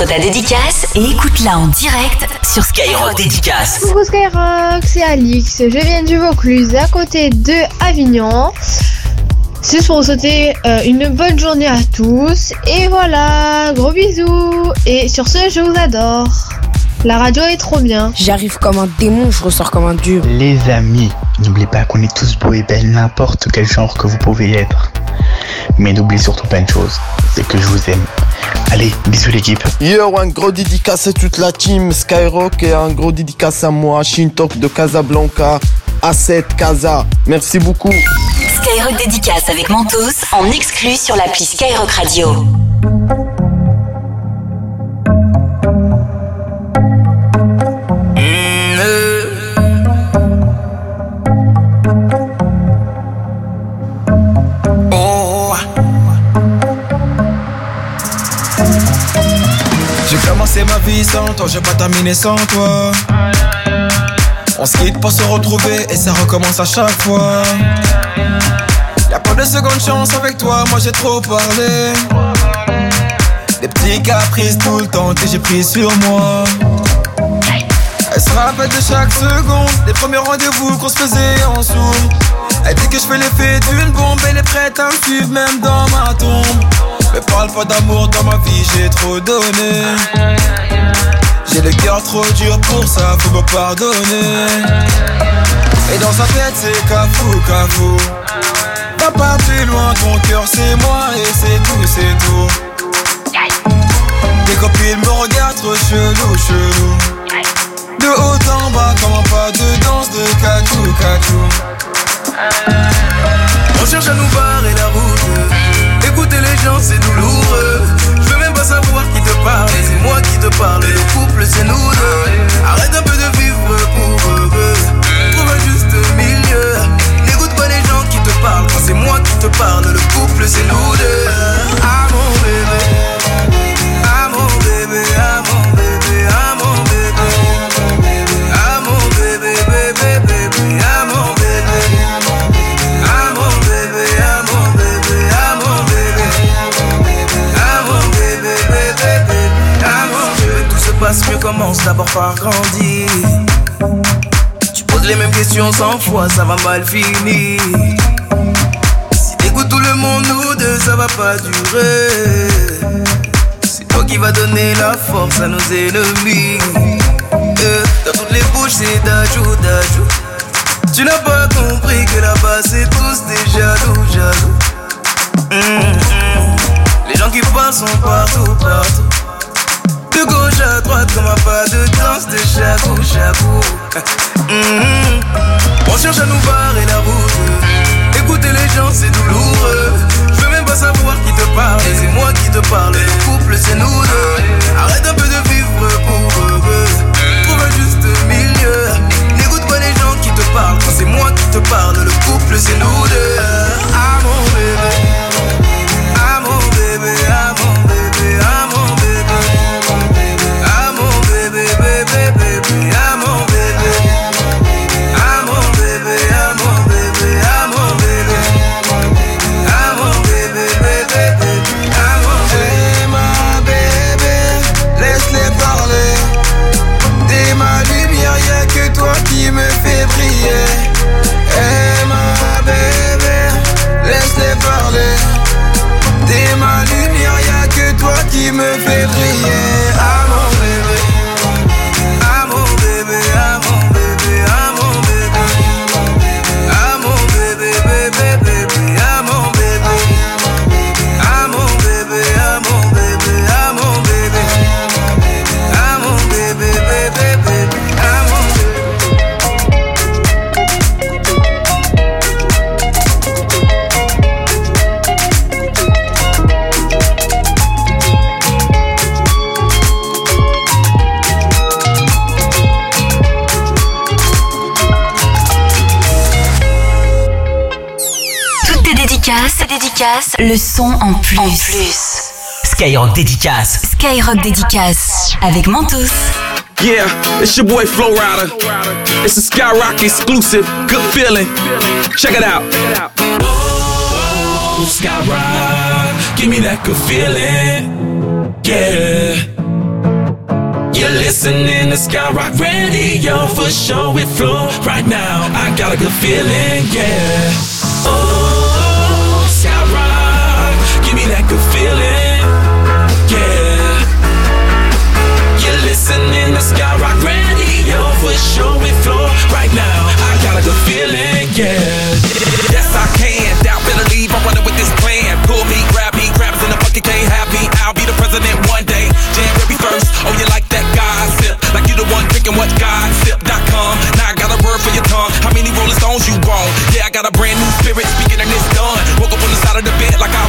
ta dédicace et écoute-la en direct sur Skyrock Dédicace. Coucou Skyrock, c'est Alix. Je viens du Vaucluse, à côté de Avignon. C'est pour vous souhaiter euh, une bonne journée à tous. Et voilà, gros bisous. Et sur ce, je vous adore. La radio est trop bien. J'arrive comme un démon, je ressors comme un dieu. Les amis, n'oubliez pas qu'on est tous beaux et belles, n'importe quel genre que vous pouvez être. Mais n'oubliez surtout pas une chose, c'est que je vous aime. Allez, bisous l'équipe. Yo, un gros dédicace à toute la team Skyrock et un gros dédicace à moi, Shintok de Casablanca, A7 Casa. Merci beaucoup. Skyrock dédicace avec Mentos en exclu sur l'appli Skyrock Radio. longtemps, j'ai pas terminé sans toi. On se quitte pour se retrouver et ça recommence à chaque fois. Y'a pas de seconde chance avec toi, moi j'ai trop parlé. Des petits caprices tout le temps que j'ai pris sur moi. Elle se rappelle de chaque seconde, des premiers rendez-vous qu'on se faisait en sourd. Elle dit que je fais l'effet d'une bombe, elle est prête à me suivre même dans ma tombe. Mais parle pas d'amour dans ma vie, j'ai trop donné. J'ai le cœur trop dur pour ça, faut me pardonner. Et dans sa tête, c'est cafou, cafou. Va pas plus loin, ton cœur c'est moi et c'est tout, c'est tout. Tes copines me regardent trop chelou, chelou. De haut en bas, comme un pas de danse de cachou, cachou. On cherche à nous barrer la route. Écouter les gens, c'est douloureux. Qui te parle. C'est moi qui te parle. Le couple, c'est nous deux. Arrête un peu de vivre pour eux. Trouve un juste milieu. N'écoute pas les gens qui te parlent. Quand c'est moi qui te parle, le couple, c'est nous deux. Grandir. Tu poses les mêmes questions cent fois, ça va mal finir. Si t'écoutes tout le monde, nous deux, ça va pas durer. C'est toi qui vas donner la force à nos ennemis. Euh, dans toutes les bouches, c'est d'ajout, d'ajout. Tu n'as pas compris que là-bas, c'est tous des jaloux, jaloux. Hum, hum. Les gens qui passent sont partout, partout. De gauche à droite, comme un pas de danse de chabou, chabou. Hum, On cherche à nous barrer la route. Écouter les gens, c'est douloureux. Je veux même pas savoir qui te parle. C'est moi qui te parle. Le couple, c'est nous deux. Arrête un peu de vivre pour eux. Trouve un juste milieu. N'écoute pas les gens qui te parlent. C'est moi qui te parle, le couple, c'est nous deux. Ah. Le son en plus. En plus. Skyrock dédicace. Skyrock dédicace avec Mentos. Yeah, it's your boy Flow Rider. It's a Skyrock exclusive. Good feeling. Check it out. Oh, Skyrock, give me that good feeling. Yeah. You're listening to Skyrock Radio for sure with Flow. Right now, I got a good feeling, yeah. Oh, That good feeling, yeah. You're listening to Skyrock Radio for sure with Flow. Right now, I got a good feeling, yeah. Yes, I can. Doubt, better leave. I'm running with this plan. Pull me, grab me, crabs in the bucket, can't have me. I'll be the president one day. January 1st. Oh, you like that gossip? Like you the one drinking what gossip.com. Now I got a word for your tongue. How many Rolling Stones you want? Yeah, I got a brand new spirit speaking and it's done. Woke up on the side of the bed like I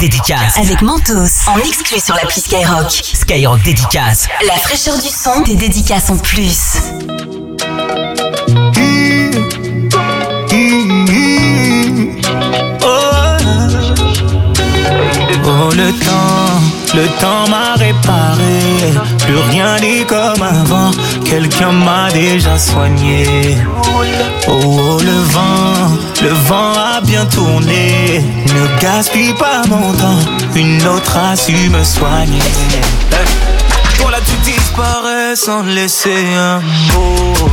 Dédicace avec Mentos en exclu sur l'appli Skyrock. Skyrock Dédicace. La fraîcheur du son, des dédicaces en plus. Oh le temps, le temps m'a réparé Plus rien n'est comme avant Quelqu'un m'a déjà soigné Oh, oh, le vent, le vent a bien tourné Ne gaspille pas mon temps. Une autre a su me soigner. Toi là tu disparais sans laisser un mot.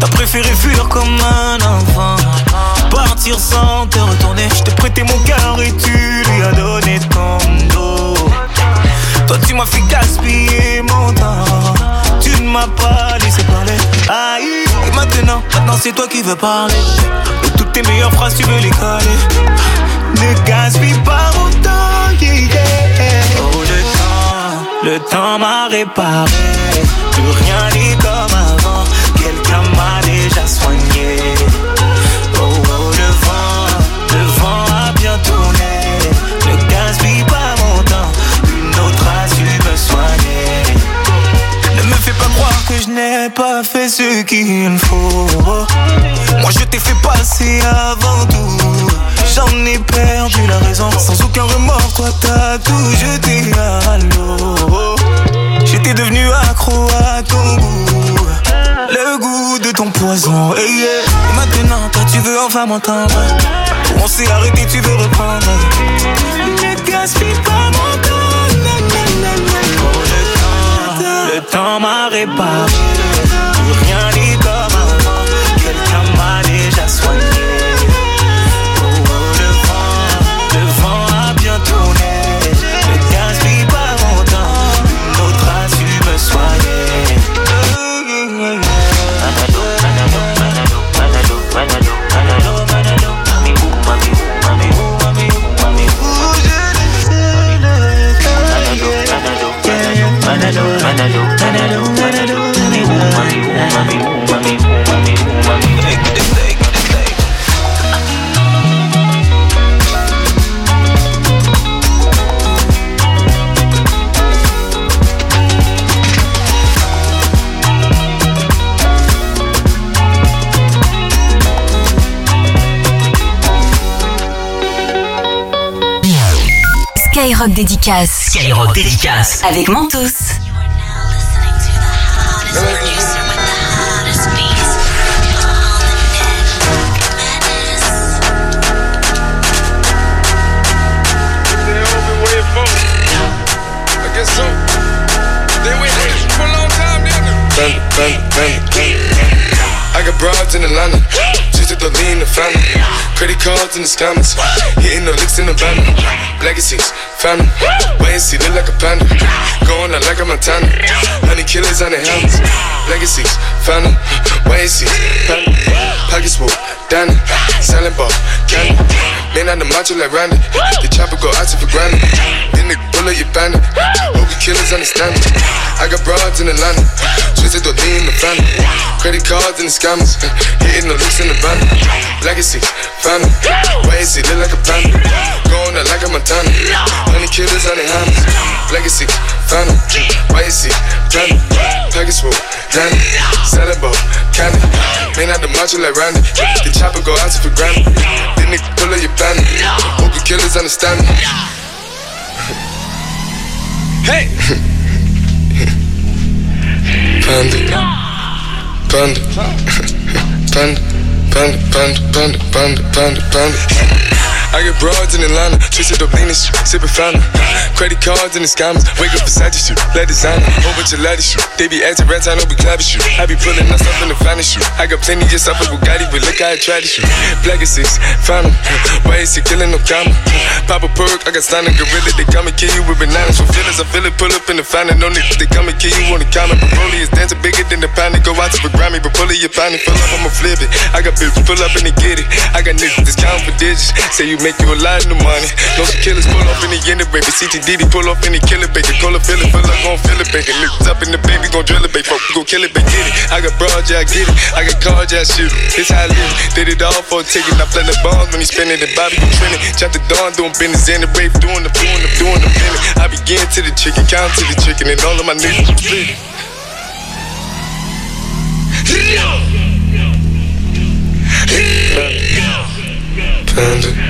T'as préféré fuir comme un enfant. Partir sans te retourner. Je t'ai prêté mon cœur et tu lui as donné ton dos. Toi tu m'as fait gaspiller mon temps. Tu ne m'as pas laissé parler. Aïe. Et maintenant, maintenant c'est toi qui veux parler. De toutes tes meilleures phrases tu veux les coller Ne gaspille pas mon temps yeah, yeah. Oh le temps, le temps m'a réparé Plus rien n'est comme avant Quelqu'un m'a déjà soigné Oh, oh, le vent, le vent a bien tourné. Ne gaspille pas mon temps, une autre a su me soigner. Ne me fais pas croire que je n'ai pas fait ce qu'il faut. Moi je t'ai fait passer avant tout. J'en ai perdu la raison, sans aucun remords. Toi t'as tout jeté à l'eau. J'étais devenu accro à ton goût. Le goût de ton poison, hey, yeah. Et maintenant, toi tu veux enfin m'entendre On s'est arrêté, tu veux reprendre Ne gaspille pas mon temps le temps, le temps m'a réparé Plus rien n'est comme avant Quelqu'un m'a déjà soigné Skyrock dédicace. Skyrock dédicace. Avec Mentos. I got broads in Atlanta. Just to lean the family. Credit cards in the scammers. Hitting the licks in the banner. Legacies, family. And see, look like a panda. Going out like a Montana. Honey killers on the helmets. Legacies, family. See, panda. Pockets full, Danny. Selling ball, candy. Man on the macho like Randy. The chopper go out to for granted. Then the bullet you bandit. Hope the killers understand me. I got broads in Atlanta. Twisted the lean the family. Credit cards and the scammers. Hitting the looks in the van. Legacy, family. Why is it look like a panda? Going out like a Montana. Honey killers on the hands. Legacy, family. Why is it panda? Package full, Danny. Selling ball, candy. Man out the macho like Randy. The chopper go out to for granted. Then they pull up your bandit. Hope the killers understand me. Hey! Panda. Panda. Panda. Panda, panda, panda, panda, panda, panda. I get broads in Atlanta, up lean shit, sippin' fountain. Credit cards and the scammers, wake up beside you, shoot, let designer, of laddies shoot. They be acting rats, I know we clapping shoot. I be pulling us up in the finest shoot. I got plenty just up with Bugatti, but look how I try to shoot. Black is six, found. Why is he killing no comma? Pop a perk, I got stunning gorilla, they come and kill you with bananas. For feelings, I feel it, pull up in the fountain, no niggas, they come and kill you on the comment. Broly is dancing bigger than the pound, go out to the Grammy, but pull it, you pound fill up, I'ma flip it. I got bitches, pull up and they get it. I got niggas counting for digits, say you make you a lot of money. No killers pull off in the end baby. CTDD pull off in the killer baby. Call a feeling, feel like gon' feel it, baby. Niggas up in the baby, gon' drill it, baby. Fuck, gon' kill it, baby. Get it. I got broad, yeah, I get it. I got cards, yeah, I shoot it. This how I live. Did it all for a ticket. I play the bombs when he spinning the Bobby, you trending. Chop the dawn, doing business in the rave, doing the, doing the, doing the feeling. I begin to the chicken, count to the chicken, and all of my niggas split. Panda.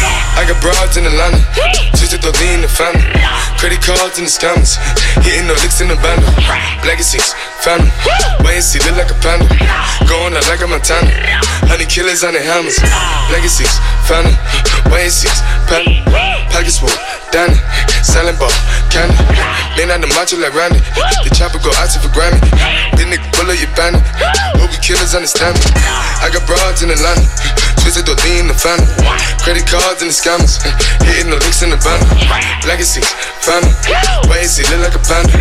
I got broads in Atlanta, twisted the lean the family. Credit cards and the scammers, hitting the licks in the band. Legacies, family. Wait and see, look like a panda. Going out like a Montana. Honey killers on the hammers. Legacies, family. Wait and see, panda. Pockets full, Danny. Selling ball, candy. Man on the macho like Randy. The chopper go out to for Grammy. Then nigga pull up your bandit. Hope you killers understand me. I got broads in Atlanta, twisted the lean the family. Credit cards and the scammers, hitting the licks in the van. Legacies, family. And see, look like a panda.